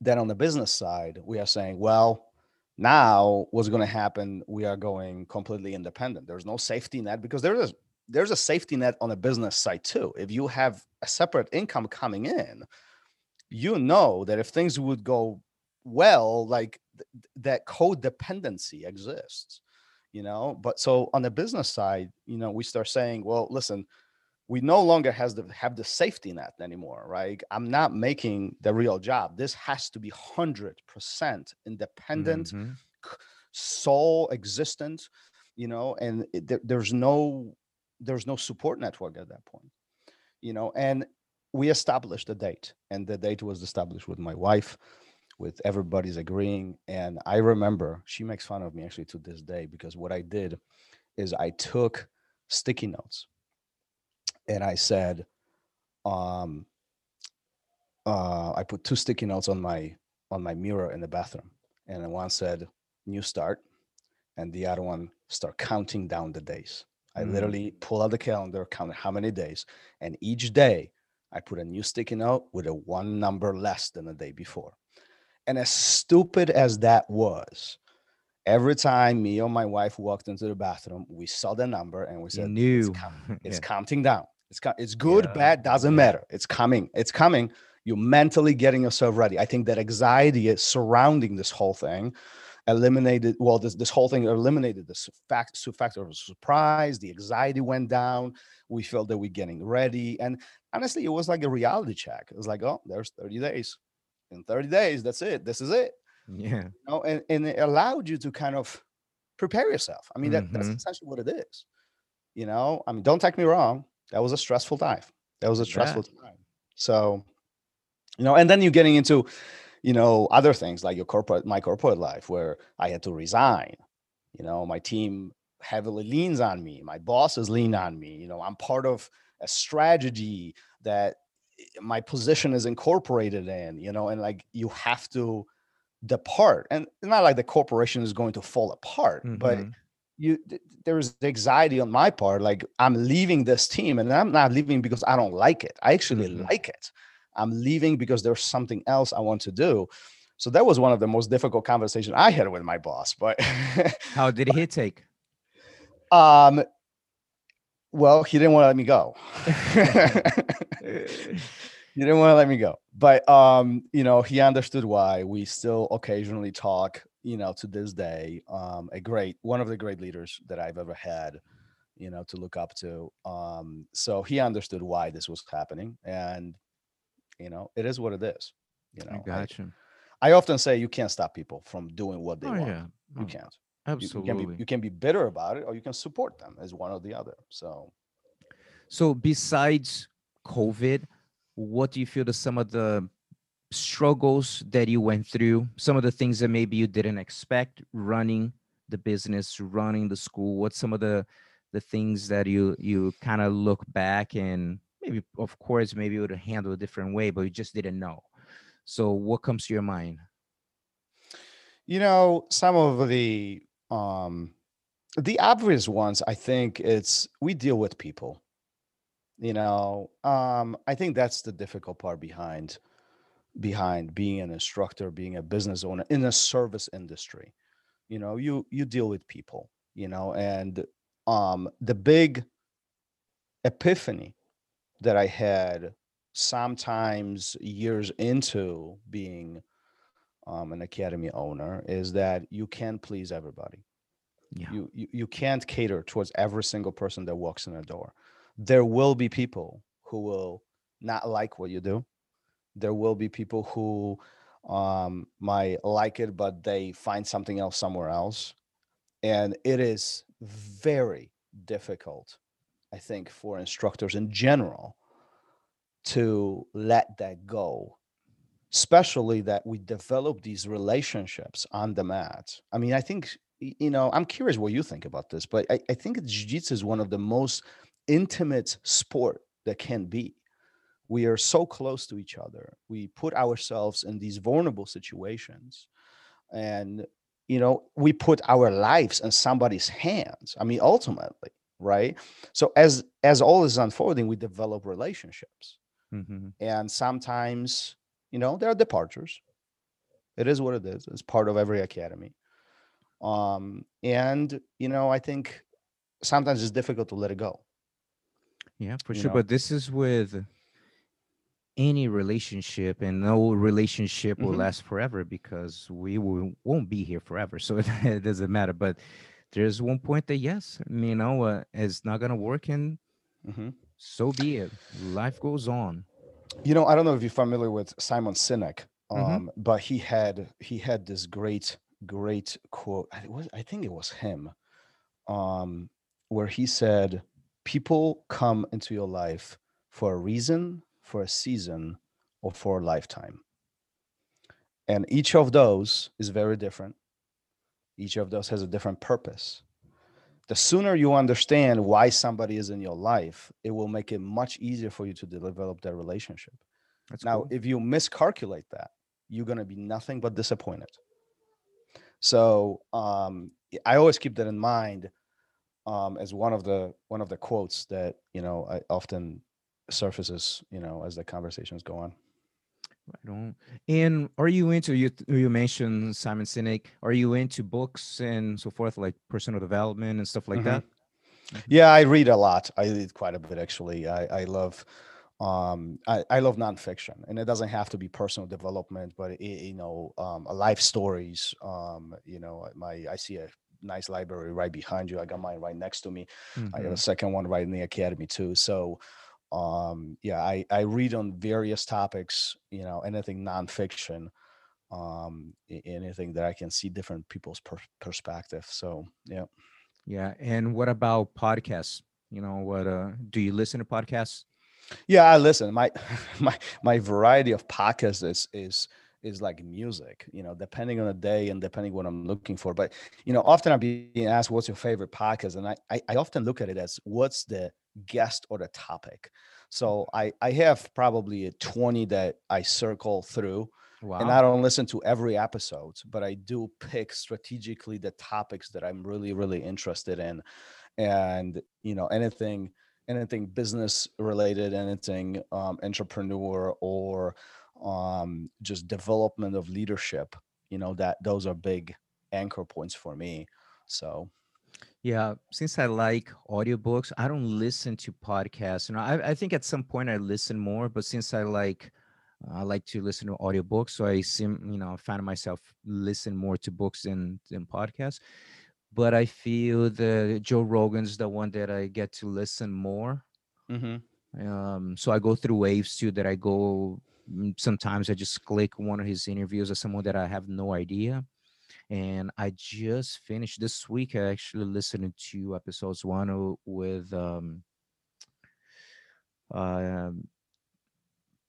then on the business side, we are saying, well, now what's going to happen? We are going completely independent. There's no safety net because there is there's a safety net on a business side too. If you have a separate income coming in, you know that if things would go well, like th- th- that codependency exists, you know. But so on the business side, you know, we start saying, well, listen, we no longer has the have the safety net anymore, right? I'm not making the real job. This has to be hundred percent independent, Mhm. sole existent, you know, and it, there, there's no there's no support network at that point, you know, and we established a date, and the date was established with my wife, with everybody's agreeing, and I remember she makes fun of me actually to this day because what I did is I took sticky notes and I said, um, uh, I put two sticky notes on my on my mirror in the bathroom, and one said "New Start," and the other one start counting down the days. I Mm. literally pull out the calendar, count how many days, and each day I put a new sticky note with a one number less than the day before. And as stupid as that was, every time me or my wife walked into the bathroom, we saw the number and we You said, knew. It's, com- it's Yeah. counting down. It's co- it's good, Yeah, bad, doesn't matter. It's coming. It's coming. You're mentally getting yourself ready. I think that anxiety is surrounding this whole thing eliminated well this, this whole thing eliminated the fact factor of surprise. The anxiety went down. We felt that we're getting ready. And honestly it was like a reality check. It was like oh there's 30 days. In 30 days that's it. This is it. Yeah. you know and, and it allowed you to kind of prepare yourself. I mean that, that's Mhm. essentially what it is. You know? I mean don't take me wrong that was a stressful time that was a Yeah. stressful time. So you know and then you're getting into you know other things like your corporate my corporate life where i had to resign. You know my team heavily leans on me. My bosses lean on me. You know i'm part of a strategy that my position is incorporated in you know and like you have to depart. And it's not like the corporation is going to fall apart but Mhm. You th- there's anxiety on my part like i'm leaving this team and i'm not leaving because i don't like it. I actually Mhm. like it. I'm leaving because there's something else i want to do. So that was one of the most difficult conversations i had with my boss but How did he take? um well he didn't want to let me go. He didn't want to let me go. But um you know he understood why. We still occasionally talk you know to this day um a great one of the great leaders that i've ever had you know to look up to um so he understood why this was happening and you know it is what it is you know I, got you. I often say you can't stop people from doing what they Oh want yeah. you Oh, can't Absolutely. You, you, can be you can be bitter about it, or you can support them as one or the other. So, so besides COVID, what do you feel the some of the struggles that you went through, some of the things that maybe you didn't expect running the business, running the school? What some of the the things that you you kind of look back and maybe of course maybe you would handle a different way, but you just didn't know. So what comes to your mind? You know, some of the um the obvious ones, I think it's we deal with people. You know, um, I think that's the difficult part behind behind being an instructor, being a business owner in a service industry. You know, you you deal with people, you know, and um the big epiphany that I had sometimes years into being um, an academy owner is that you can't please everybody. Yeah. You, you you can't cater towards every single person that walks in the door. There will be people who will not like what you do. There will be people who um, might like it, but they find something else somewhere else, and it is very difficult, I think, for instructors in general to let that go especially that we develop these relationships on the mat. I mean, I think, you know, I'm curious what you think about this, but I, I think jiu-jitsu is one of the most intimate sport that can be. We are so close to each other. We put ourselves in these vulnerable situations and you know, we put our lives in somebody's hands. I mean, ultimately, right? So as as all is unfolding, we develop relationships. Mm-hmm. And sometimes you know, there are departures. It is what it is. It's part of every academy. Um, and you know, I think sometimes it's difficult to let it go. Yeah, for sure. Know? But this is with any relationship and no relationship will mm-hmm. last forever because we will, won't be here forever so it, it, doesn't matter but there's one point that yes you know uh, it's not gonna work and mm-hmm. so be it life goes on you know, I don't know if you're familiar with Simon Sinek, mm-hmm. um, mm-hmm. but he had he had this great great quote. I, was, I think it was him, um, where he said, "People come into your life for a reason, for a season, or for a lifetime." And each of those is very different. Each of those has a different purpose the sooner you understand why somebody is in your life, it will make it much easier for you to develop that relationship. That's now, cool. if you miscalculate that, you're going to be nothing but disappointed. So um, I always keep that in mind um, as one of the one of the quotes that you know I often surfaces you know as the conversations go on. Right on. And are you into you you mentioned Simon Sinek? Are you into books and so forth, like personal development and stuff like mm-hmm. that? Mm-hmm. Yeah, I read a lot. I read quite a bit actually. I, I love um I, I love nonfiction and it doesn't have to be personal development but it, you know um life stories um you know my i see a nice library right behind you i got mine right next to me mm-hmm. i got a second one right in the academy too so um yeah i i read on various topics you know anything nonfiction um anything that i can see different people's per- perspective so yeah yeah and what about podcasts you know what uh do you listen to podcasts yeah i listen my my my variety of podcasts is is is like music, you know, depending on the day and depending what I'm looking for. But you know, often I'm being asked, "What's your favorite podcast?" And I, I, I often look at it as, "What's the guest or the topic?" So I I have probably a 20 that I circle through. Wow. And I don't listen to every episode, but I do pick strategically the topics that I'm really, really interested in. And, you know, anything, anything business related, anything um, entrepreneur or um, just development of leadership you know that those are big anchor points for me so yeah since i like audiobooks i don't listen to podcasts you know I, I think at some point i listen more but since i like i like to listen to audiobooks so i seem you know find myself listen more to books than than podcasts but i feel the joe rogan's the one that i get to listen more mm-hmm. um so i go through waves too that i go Mm, sometimes I just click one of his interviews of someone that I have no idea. And I just finished this week. I actually listened to episodes one with um, um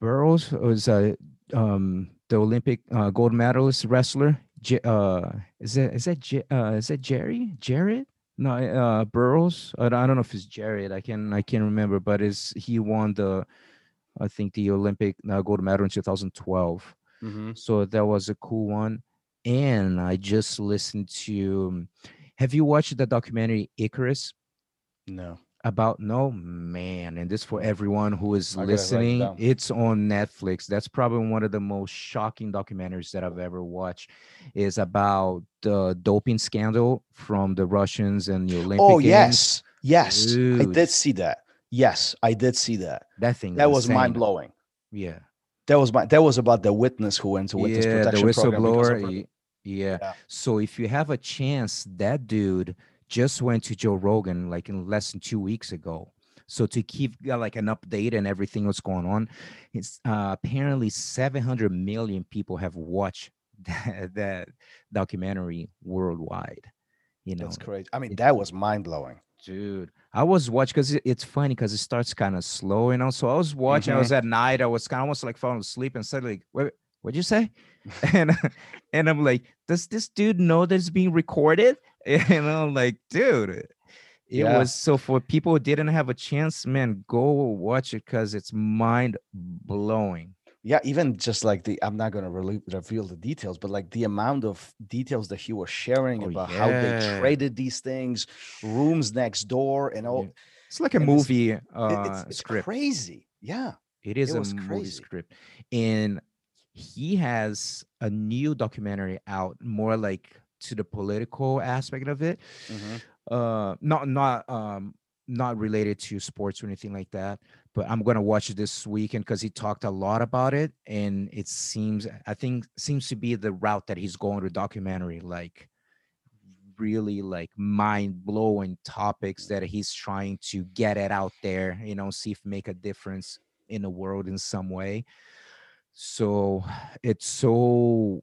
Burroughs was uh, um, the Olympic uh, gold medalist wrestler. J- uh, is that is that J- uh, is that Jerry Jared? No, uh, Burroughs. I don't, I don't know if it's Jared. I can I can't remember, but is he won the I think the Olympic uh, gold medal in 2012. Mm-hmm. So that was a cool one. And I just listened to. Have you watched the documentary Icarus? No. about no man and this for everyone who is I gotta it listening it's on netflix that's probably one of the most shocking documentaries that i've ever watched is about the doping scandal from the russians and the oh, olympic Oh Games. yes, yes, I did see that. Yes, I did see that. that thing That was insane. mind blowing. yeah That was my. That was about the witness who went to witness yeah protection of whistleblower yeah. Yeah. so if you have a chance that dude just went to joe rogan like in less than two weeks ago so to keep uh, like an update and everything what's going on it's uh, apparently 700 million people have watched that, that documentary worldwide you know That's crazy. I mean, it- that was mind blowing. dude i was watching because it's funny because it starts kind of slow you know so i was watching i was at night i was kind of almost like falling asleep and suddenly wait what'd you say and and i'm like does this dude know that it's being recorded and i'm like dude it Yeah. was so for people who didn't have a chance man go watch it because it's mind blowing Yeah, even just like the. I'm not gonna really reveal the details, but like the amount of details that he was sharing Oh, about how they traded these things, rooms next door, and all. Yeah. it's like a and movie It- uh it's, it's script crazy. Yeah. It is It a movie crazy. script. And he has a new documentary out more like to the political aspect of it. Mhm. Uh not not um not related to sports or anything like that. But I'm gonna watch it this weekend because he talked a lot about it. And it seems I think seems to be the route that he's going to documentary, like really like mind-blowing topics that he's trying to get it out there, you know, see if make a difference in the world in some way. So it's so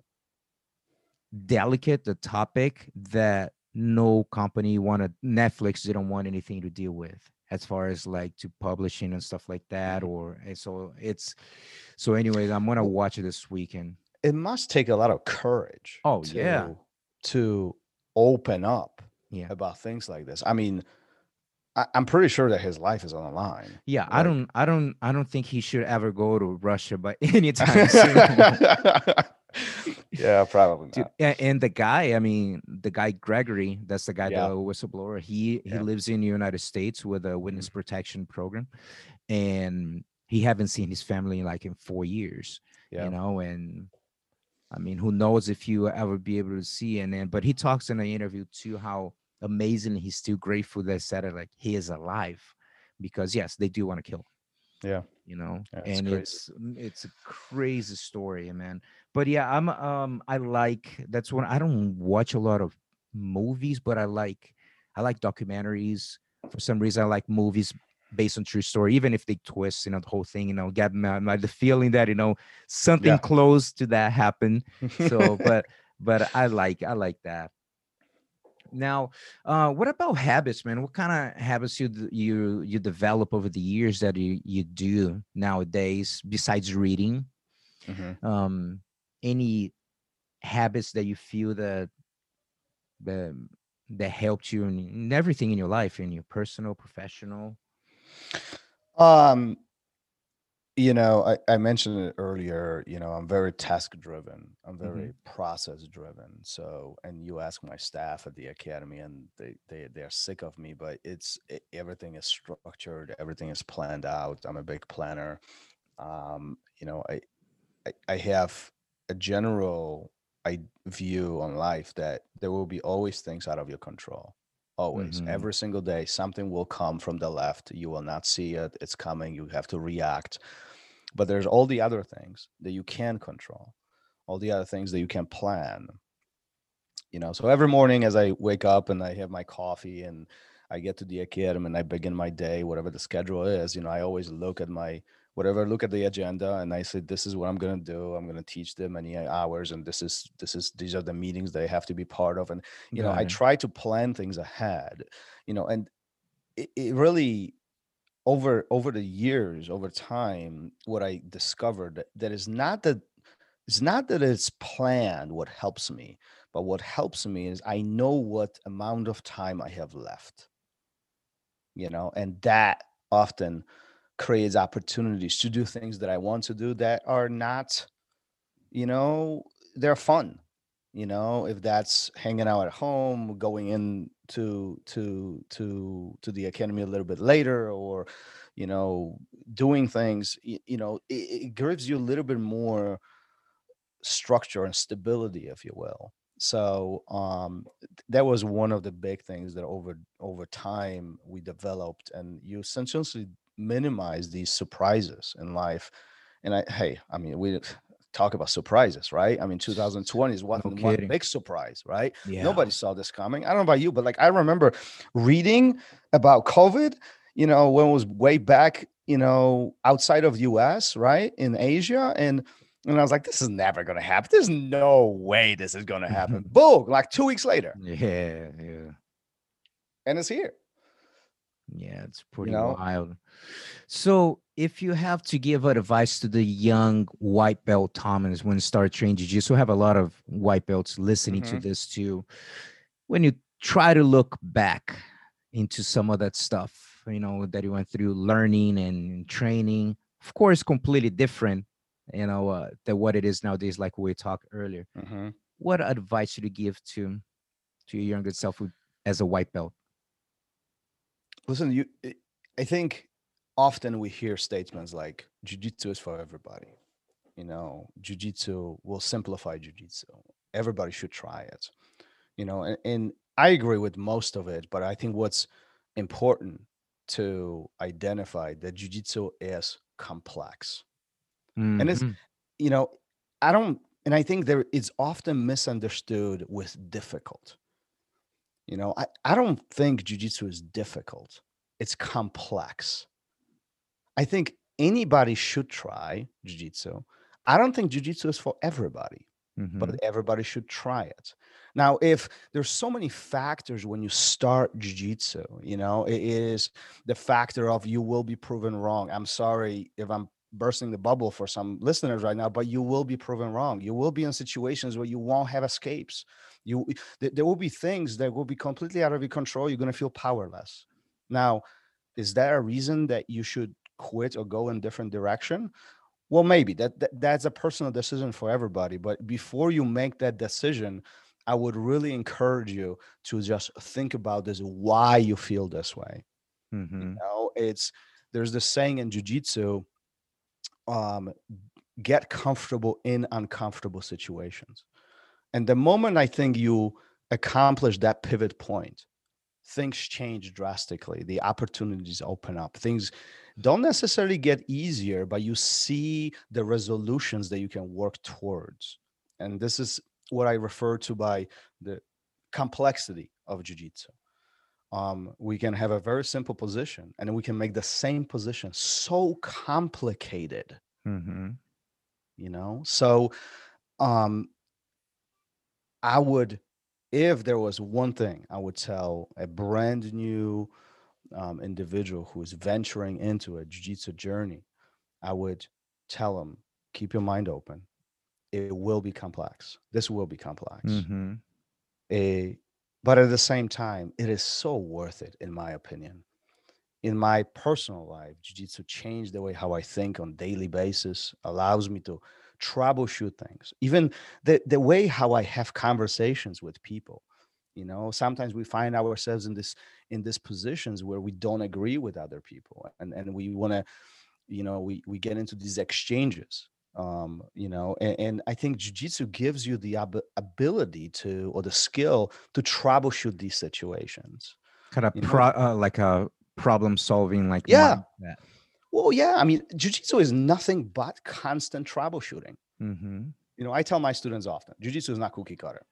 delicate the topic that no company wanted Netflix didn't want anything to deal with as far as like to publishing and stuff like that mm-hmm. or so it's so anyways i'm gonna watch it this weekend It must take a lot of courage. Oh, yeah. to- To open up yeah about things like this. I mean, I, I'm pretty sure that his life is on the line. yeah i don't i don't i don't think he should ever go to russia but anytime soon yeah, probably Dude, and the guy, I mean, the guy Gregory, that's the guy, Yeah. the whistleblower. He he Yeah. lives in the United States with a witness mm-hmm. protection program, and he haven't seen his family like in four years. Yeah. You know, and I mean, who knows if you ever be able to see? And then, but he talks in the interview too how amazing he's still grateful that said it like he is alive, because yes, they do want to kill him Yeah. you know Yeah, it's and crazy. it's mm, it's a crazy story man but yeah i'm um i like that's when i don't watch a lot of movies but i like i like documentaries for some reason i like movies based on true story even if they twist you know the whole thing you know get my, my the feeling that you know something Yeah. close to that happened so but but i like i like that now uh what about habits man? What kind of habits you you you develop over the years that you you do nowadays besides reading? Mhm. um any habits that you feel that that that helped you in, in everything in your life in your personal professional? Um, you know, I, I mentioned it earlier, you know, I'm very task driven. I'm very process driven. So, and you ask my staff at the academy and they, they, they're sick of me, but it's, e- everything is structured. Everything is planned out. I'm a big planner. Um, you know, I, I, I have a general I view on life that there will be always things out of your control. Always, Mhm. every single day, something will come from the left. You will not see it. It's coming. You have to react. But there's all the other things that you can control, all the other things that you can plan. You know, so every morning as I wake up and I have my coffee and I get to the academy and I begin my day, whatever the schedule is, you know, I always look at my whatever look at the agenda and i say this is what i'm going to do. I'm going to teach them many hours and this is this is these are the meetings they have to be part of. And you know i try to plan things ahead you know and it, it really over over the years over time what i discovered that, that is not that it's not that it's planned what helps me but what helps me is i know what amount of time i have left you know and that often creates opportunities to do things that I want to do that are not, you know, they're fun. You know, if that's hanging out at home, going in to to to to the academy a little bit later, or you know, doing things, you, you know, it, it gives you a little bit more structure and stability, if you will so um, that was one of the big things that over over time we developed and you essentially minimize these surprises in life. And I, hey, I mean, we talk about surprises, right? I mean, 2020 is one, no one big surprise, right? Yeah. Nobody saw this coming. I don't know about you, but like I remember reading about COVID, you know, when it was way back, you know, outside of US, right? In Asia. And and I was like, this is never gonna happen. There's no way this is gonna happen. Boom, like two weeks later. Yeah, yeah. And it's here. Yeah, it's pretty you know? wild. So, if you have to give advice to the young white belt Thomas when start training jiu-jitsu, have a lot of white belts listening mm-hmm. to this too. When you try to look back into some of that stuff, you know, that you went through learning and training, of course, completely different, you know, uh, than what it is nowadays, like we talked earlier. Mm-hmm. What advice should you give to to your younger self as a white belt? Listen, you. I think often we hear statements like "Jiu-Jitsu is for everybody." You know, Jiu-Jitsu will simplify Jiu-Jitsu. Everybody should try it. You know, and, and I agree with most of it, but I think what's important to identify that Jiu-Jitsu is complex, mm-hmm. and it's mm-hmm. you know, I don't, and I think there is often misunderstood with difficult you know, I, I don't think jujitsu is difficult. It's complex. I think anybody should try jujitsu. I don't think jujitsu is for everybody, mm-hmm. but everybody should try it. Now, if there's so many factors when you start jujitsu, you know, it is the factor of you will be proven wrong. I'm sorry if I'm bursting the bubble for some listeners right now, but you will be proven wrong. You will be in situations where you won't have escapes. You there will be things that will be completely out of your control. You're gonna feel powerless. Now, is there a reason that you should quit or go in different direction? Well, maybe that, that that's a personal decision for everybody. But before you make that decision, I would really encourage you to just think about this why you feel this way. Mm-hmm. You know, it's there's this saying in jujitsu um, get comfortable in uncomfortable situations. And the moment I think you accomplish that pivot point, things change drastically. The opportunities open up. Things don't necessarily get easier, but you see the resolutions that you can work towards. And this is what I refer to by the complexity of jiu-jitsu. Um, we can have a very simple position and we can make the same position so complicated mm-hmm. you know so um i would if there was one thing i would tell a brand new um, individual who is venturing into a jiu-jitsu journey i would tell them keep your mind open it will be complex this will be complex mm-hmm. a but at the same time, it is so worth it, in my opinion. In my personal life, jiu-jitsu changed the way how I think on daily basis, allows me to troubleshoot things. Even the, the way how I have conversations with people. You know, sometimes we find ourselves in this in these positions where we don't agree with other people and, and we want to, you know, we, we get into these exchanges um you know and, and i think jiu-jitsu gives you the ab- ability to or the skill to troubleshoot these situations kind of pro, uh, like a problem solving like yeah mindset. Well yeah i mean jiu-jitsu is nothing but constant troubleshooting mm-hmm. you know i tell my students often jiu-jitsu is not cookie cutter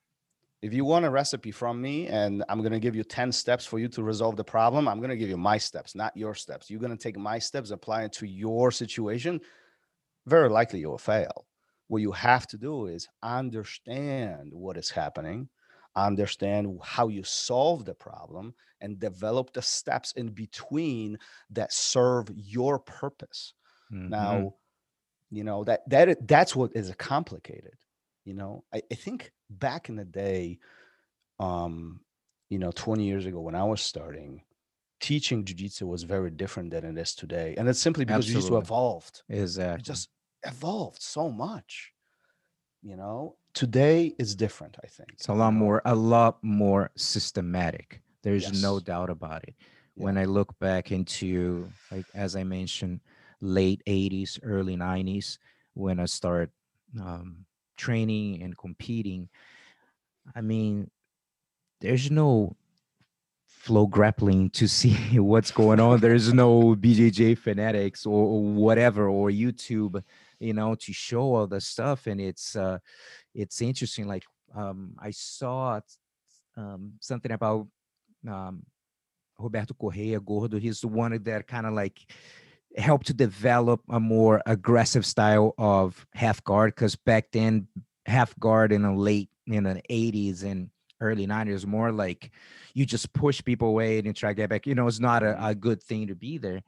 If you want a recipe from me and I'm going to give you 10 steps for you to resolve the problem, I'm going to give you my steps, not your steps. You're going to take my steps, apply it to your situation. Very likely you will fail. What you have to do is understand what is happening, understand how you solve the problem, and develop the steps in between that serve your purpose. Mhm. Now, you know that that that's what is complicated. You know, I, I think back in the day, um, you know, 20 years ago when I was starting, teaching jujitsu was very different than it is today, and it's simply because jujitsu Absolutely. evolved. exactly. It just evolved so much. You know, today is different. I think It's a lot more, a lot more systematic. There's no doubt about it. Yeah. When I look back into, like as I mentioned, late '80s, early '90s, when I start um, training and competing, I mean, there's no FloGrappling to see what's going on. There's no BJJ fanatics or, or whatever or YouTube, you know, to show all the stuff. And it's uh, it's interesting. Like um, I saw um, something about um, Roberto correa Gordo. He's the one that kind of like helped to develop a more aggressive style of half guard because back then half guard in the late in the 80s and early 90s more like you just push people away and try to get back you know it's not a, a good thing to be there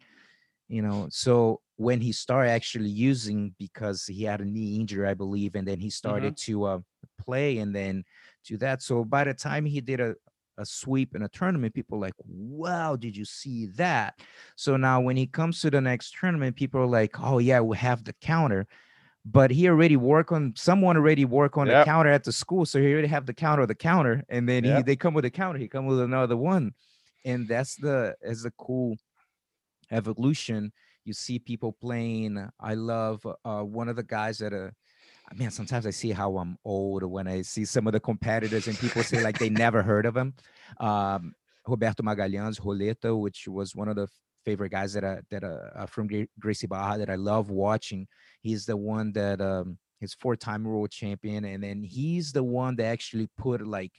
you know so when he started actually using because he had a knee injury i believe and then he started to uh, play and then do that so by the time he did a, a sweep in a tournament people like wow did you see that? So now when he comes to the next tournament people are like oh yeah we have the counter but he already work on someone already work on the counter at the school so he already have the counter the counter and then he, they come with a counter he come with another one and that's the is a cool evolution you see people playing i love uh one of the guys that uh man sometimes i see how i'm old when i see some of the competitors and people say like they never heard of him. Um roberto magalhães roleta which was one of the favorite guys that I, that uh, uh, from Gracie Barra that i love watching. He's the one that um he's four-time world champion and then he's the one that actually put like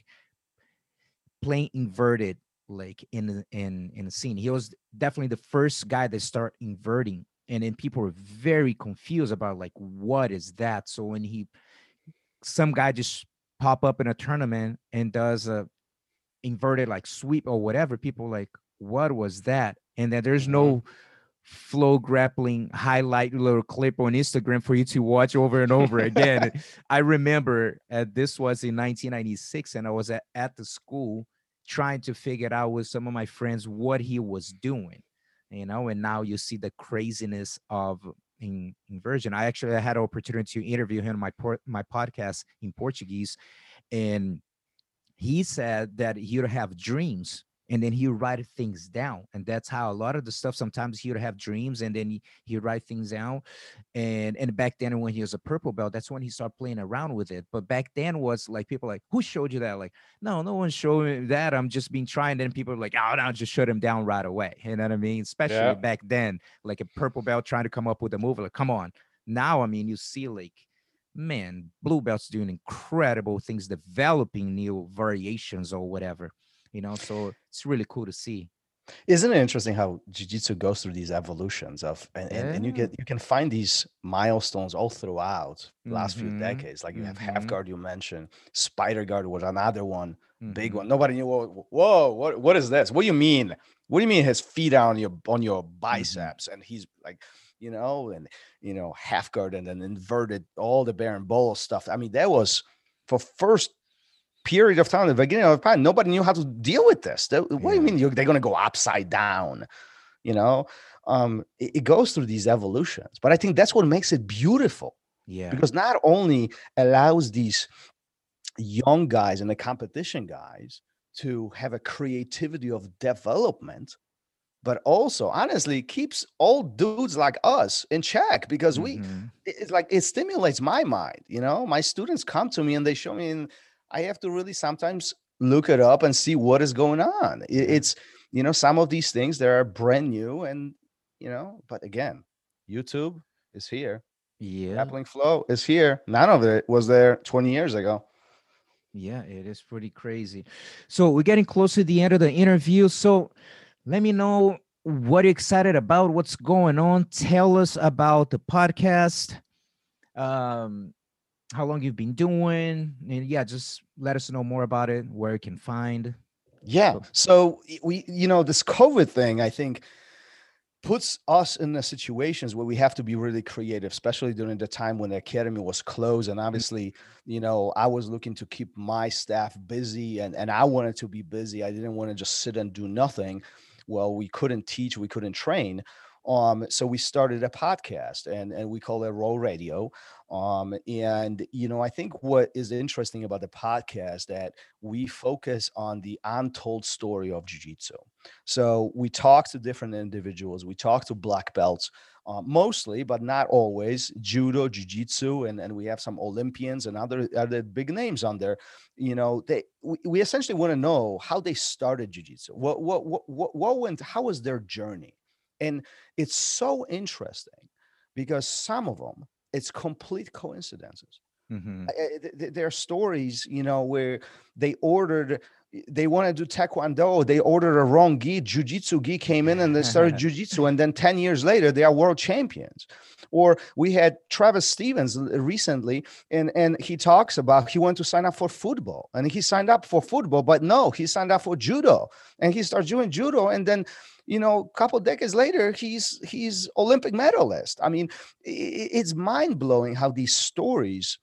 playing inverted like in in in the scene. He was definitely the first guy that start inverting and then people were very confused about like what is that? So when he some guy just pop up in a tournament and does a inverted like sweep or whatever people like what was that? And then there's no FloGrappling highlight little clip on instagram for you to watch over and over again. I remember uh, this was in 1996 and i was at, at the school trying to figure out with some of my friends what he was doing you know and now you see the craziness of in, inversion. I actually had an opportunity to interview him on my por- my podcast in portuguese and he said that he would have dreams and then he would write things down and that's how a lot of the stuff sometimes he would have dreams and then he, he would write things down and and back then when he was a purple belt that's when he started playing around with it but back then was like people like who showed you that? Like no no one showed me that i'm just being trying then people are like oh no just shut him down right away you know what i mean? Especially Yeah. back then like a purple belt trying to come up with a move like come on. Now i mean you see like man blue belts doing incredible things developing new variations or whatever you know so it's really cool to see Isn't it interesting how jiu-jitsu goes through these evolutions of and, and, and you Yeah. get you can find these milestones all throughout the last few Mhm, decades. Like you have half mhm. guard you mentioned, spider guard was another one, big Mhm. one. Nobody knew whoa, whoa, what what is this? What do you mean? What do you mean his feet are on your on your biceps and he's like, you know, and you know, half guard and then inverted all the berimbolo stuff. I mean, that was for first period of time, the beginning of time, nobody knew how to deal with this. They- what do you mean you're, they're going to go upside down? You know, um, it, it goes through these evolutions, but I think that's what makes it beautiful yeah because not only allows these young guys and the competition guys to have a creativity of development, but also honestly keeps old dudes like us in check because we Mhm. it- it's like it stimulates my mind you know my students come to me and they show me and i have to really sometimes look it up and see what is going on it's you know some of these things that are brand new and you know but again youtube is here yeah grappling flow is here none of it was there 20 years ago Yeah, it is pretty crazy. So we're getting close to the end of the interview. So let me know what you're excited about, what's going on. Tell us about the podcast, um, how long you've been doing, and yeah, just let us know more about it, where you can find. Yeah. So we, you know, this COVID thing, I think puts us in the situations where we have to be really creative, especially during the time when the academy was closed. And mm. obviously, you know, I was looking to keep my staff busy and, and I wanted to be busy. I didn't want to just sit and do nothing. Well, we couldn't teach, we couldn't train. Um, so we started a podcast and, and we call it ROL Radio. Um, and you know, I think what is interesting about the podcast that we focus on the untold story of jiu-jitsu. So we talk to different individuals, we talk to black belts, uh, mostly, but not always, judo, jiu-jitsu, and, and we have some Olympians and other other big names on there. You know, they we, we essentially want to know how they started jiu-jitsu. What what what, what went? How was their journey? And it's so interesting because some of them, it's complete coincidences. Mm-hmm. There are stories, you know, where they ordered, they want to do taekwondo, they ordered a wrong gi, jujitsu gi came in and they started jujitsu, and then 10 years later, they are world champions. Or we had Travis Stevens recently, and, and he talks about he went to sign up for football, and he signed up for football, but no, he signed up for judo, and he starts doing judo, and then you know a couple decades later he's he's olympic medalist. I mean it's mind-blowing how these stories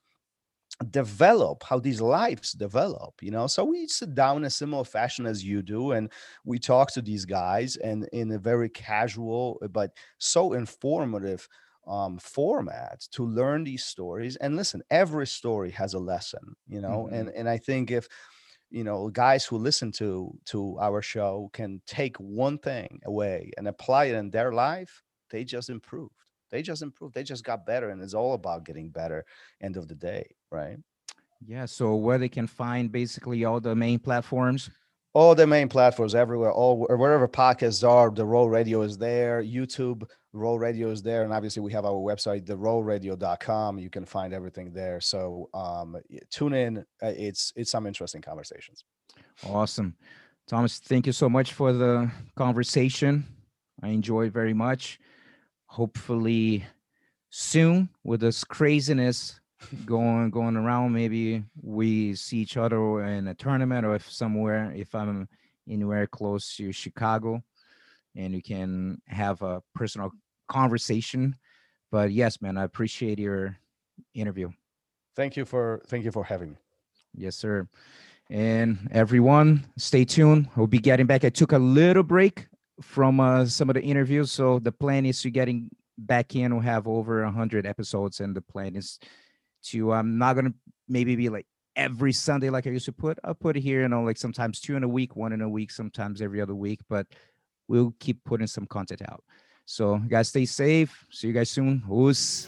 develop how these lives develop you know? So we sit down in a similar fashion as you do and we talk to these guys and in a very casual but so informative um, format to learn these stories. And listen every story has a lesson you know? Mm-hmm. and and i think if you know guys who listen to to our show can take one thing away and apply it in their life they just improved. They just improved. They just got better and it's all about getting better end of the day right? Yeah so where they can find basically all the main platforms all the main platforms everywhere all wherever podcasts are the ROL Radio is there youtube ROL Radio is there and obviously we have our website therollradio.com you can find everything there. So um, tune in. Uh, it's it's some interesting conversations. Awesome. Thomas thank you so much for the conversation. I enjoyed very much. Hopefully soon with this craziness going going around maybe we see each other in a tournament or if somewhere if i'm anywhere close to chicago and you can have a personal conversation. But yes man i appreciate your interview. Thank you for thank you for having me. Yes sir. And everyone stay tuned. We'll be getting back. I took a little break from uh, some of the interviews so the plan is to getting back in. We'll have over 100 episodes and the plan is to i'm not gonna maybe be like every sunday like i used to put i'll put it here you know like sometimes two in a week one in a week sometimes every other week but we'll keep putting some content out so guys stay safe see you guys soon Oos.